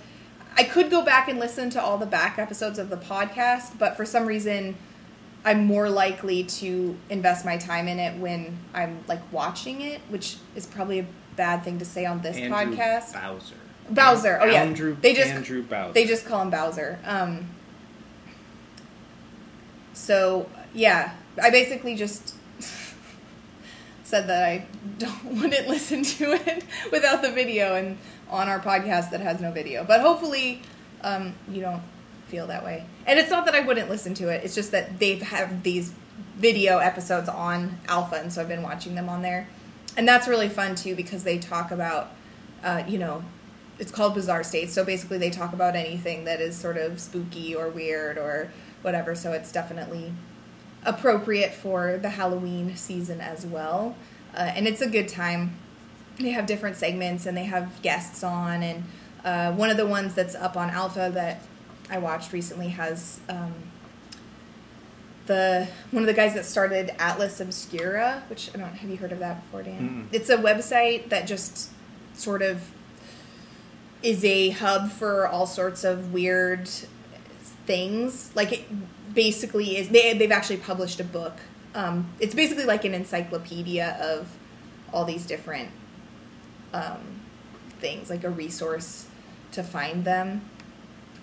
I could go back and listen to all the back episodes of the podcast, but for some reason I'm more likely to invest my time in it when I'm like watching it, which is probably a bad thing to say on this Andrew podcast. Bowser. Bowser. Oh yeah. Andrew, they just Andrew Bowser. they just call him Bowser. Um, so yeah, I basically just said that I don't wouldn't listen to it without the video and on our podcast that has no video. But hopefully, um, you don't feel that way. And it's not that I wouldn't listen to it. It's just that they've have these video episodes on Alpha, and so I've been watching them on there. And that's really fun too because they talk about, uh, you know, it's called Bizarre States. So basically, they talk about anything that is sort of spooky or weird or whatever. So it's definitely appropriate for the Halloween season as well. Uh, and it's a good time. They have different segments and they have guests on. And uh, one of the ones that's up on Alpha that I watched recently has um, the one of the guys that started Atlas Obscura, which I don't have you heard of that before, Dan? Mm-mm. It's a website that just sort of is a hub for all sorts of weird things. Like it basically is. They they've actually published a book. Um, it's basically like an encyclopedia of all these different um, things, like a resource to find them.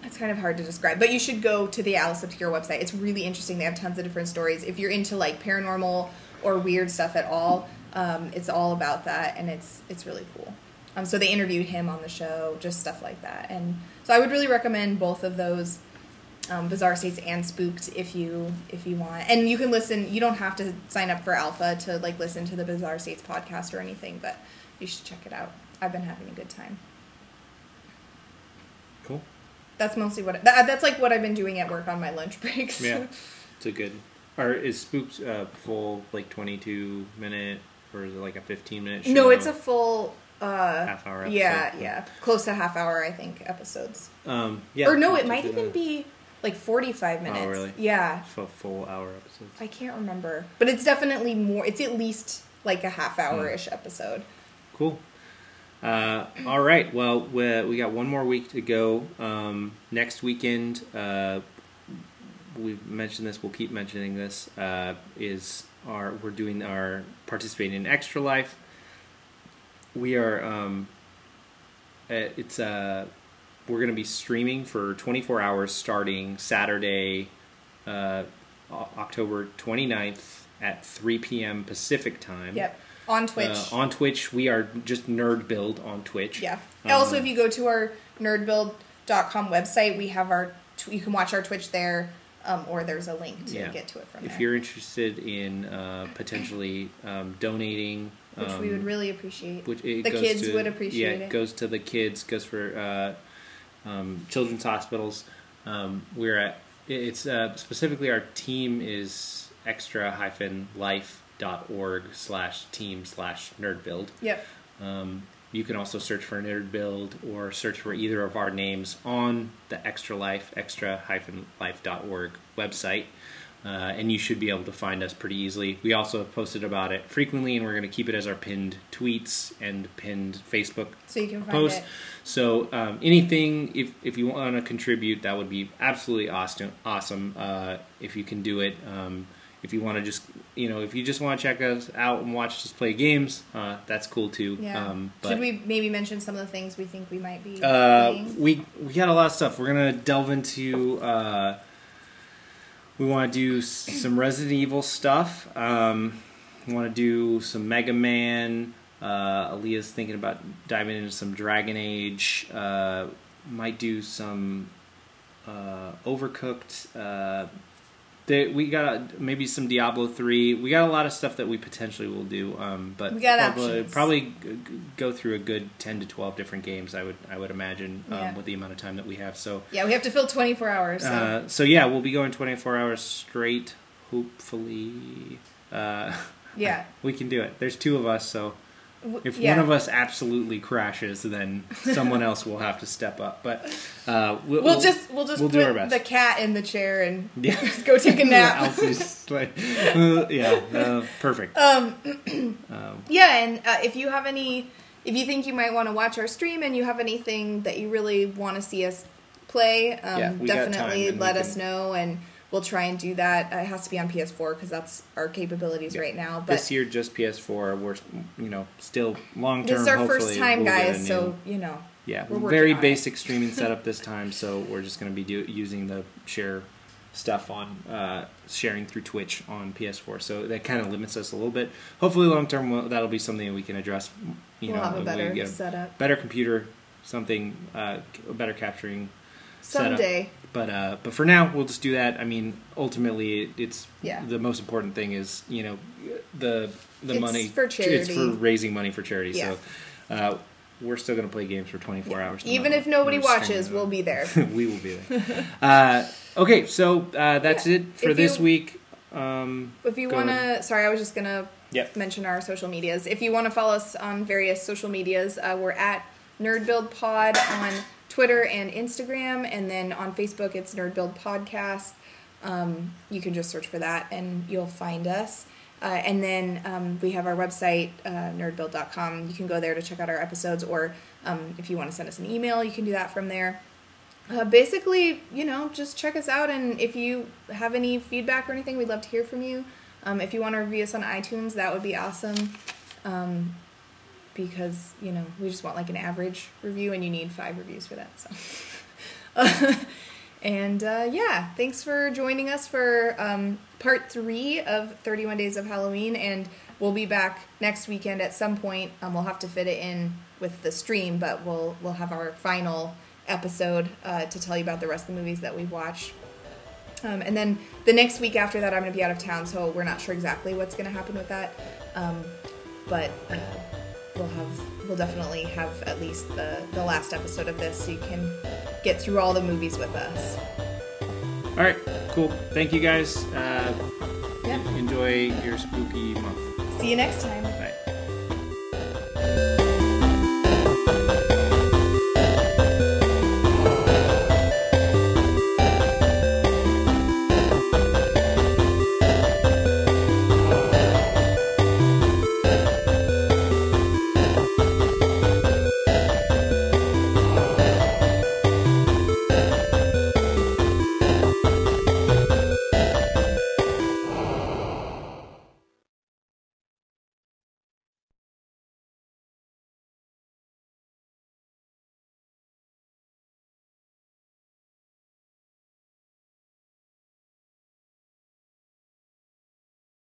It's kind of hard to describe, but you should go to the Atlas Obscura website. It's really interesting. They have tons of different stories. If you're into like paranormal or weird stuff at all, um, it's all about that, and it's it's really cool. Um, so they interviewed him on the show, just stuff like that, and so I would really recommend both of those, um, Bizarre States and Spooked, if you if you want. And you can listen. You don't have to sign up for Alpha to like listen to the Bizarre States podcast or anything, but you should check it out. I've been having a good time. That's mostly what that, that's like what I've been doing at work on my lunch breaks. Yeah, it's a good. Or is Spooks uh, full like twenty two minute, or is it like a fifteen minute? Show? no, it's a full uh Half hour Yeah, episode. yeah. Close to half hour I think episodes. Um, yeah. or no, it might even be like 45 minutes. Oh, really? Yeah. full, full hour episodes. I can't remember. But it's definitely more it's at least like a half hour ish episode. Cool. Uh, all right. Well, we, got one more week to go. Um, next weekend, uh, we've mentioned this. We'll keep mentioning this. Uh, is our we're doing our participating in Extra Life. We are. Um, uh, it's uh, we're going to be streaming for 24 hours starting Saturday, uh, October 29th at 3 p.m. Pacific time. Yep. On Twitch. Uh, on Twitch, we are just Nerd Build on Twitch. yeah. Um, also if you go to our nerdbuild.com website, we have our you can watch our Twitch there. um, or there's a link to Yeah. get to it from If there. you're interested in uh, potentially um, donating, which um, we would really appreciate. which it The goes kids to- would appreciate yeah, it. goes to the kids, goes for uh, um, children's hospitals. Um, we're at it's uh, specifically our team is extra hyphen life org slash team slash nerd build. Yep. Um, you can also search for Nerd Build or search for either of our names on the Extra Life, extra-life.org website. Uh, and you should be able to find us pretty easily. We also have posted about it frequently, and we're going to keep it as our pinned tweets and pinned Facebook So you can find post. it. So um, anything, if if you want to contribute, that would be absolutely awesome. Awesome uh, if you can do it. Um, if you want to just, you know, if you just want to check us out and watch us play games, uh, that's cool too. Yeah. Um, but, Should we maybe mention some of the things we think we might be uh, playing? we we got a lot of stuff. We're gonna delve into. Uh, we want to do some Resident Evil stuff. Um, we want to do some Mega Man. Uh, Aaliyah's thinking about diving into some Dragon Age. Uh, might do some uh, Overcooked. There, we got maybe some Diablo three. We got a lot of stuff that we potentially will do. Um, but We got probably, options. probably go through a good ten to twelve different games. I would I would imagine um, Yeah. with the amount of time that we have. So yeah, we have to fill 24 hours. So. uh, so yeah, we'll be going 24 hours straight. Hopefully, uh, yeah. we can do it. There's two of us, so if yeah. one of us absolutely crashes, then someone else will have to step up. But uh, we'll, We'll just we'll just we'll put do our best. the cat in the chair and yeah. go take a nap. Like, uh, yeah, uh, perfect. um, Um, yeah, and uh, if you have any, if you think you might want to watch our stream and you have anything that you really want to see us play, um, Yeah, we got time definitely let us know and. We'll try and do that. Uh, it has to be on PS4 because that's our capabilities right now. But this year, just PS4. We're you know still long term. this is our first time, we'll guys. So you know, Yeah, We're very on it. basic streaming setup this time, so we're just going to be do, using the share stuff on uh, sharing through Twitch on PS4. So that kind of limits us a little bit. Hopefully, long term, we'll- that'll be something we can address. You we'll know, have a better we get a setup better computer, something uh, better capturing. setup. Someday. But uh, but for now, we'll just do that. I mean, ultimately, it's Yeah. the most important thing is you know the the It's money for It's for raising money for charity. Yeah. So. Uh, we're still going to play games for 24 hours. no Even if nobody watches, we'll be there. we will be there. uh, okay, so uh, that's Yeah. it for If this you- week. Um, If you Go want ahead. to, sorry, I was just gonna Yep. mention our social medias. If you want to follow us on various social medias, uh, we're at Nerd Build Pod on Twitter and Instagram, and then on Facebook it's Nerd Build Podcast. Um, you can just search for that, and you'll find us. Uh, and then um, we have our website, uh, nerdbuild.com. You can go there to check out our episodes, or um, if you want to send us an email, you can do that from there. Uh, basically, you know, just check us out, and if you have any feedback or anything, we'd love to hear from you. Um, if you want to review us on iTunes, that would be awesome. Because you know we just want like an average review, and you need five reviews for that. So, and uh, yeah, thanks for joining us for um, part three of Thirty One Days of Halloween, and we'll be back next weekend at some point. Um, we'll have to fit it in with the stream, but we'll we'll have our final episode uh, to tell you about the rest of the movies that we've watched. Um, and then the next week after that, I'm going to be out of town, so we're not sure exactly what's going to happen with that. Um, but uh, we'll have, we'll definitely have at least the the last episode of this, so you can get through all the movies with us. all right, cool. Thank you guys. Uh, Yeah. Enjoy your spooky month. See you next time. Bye.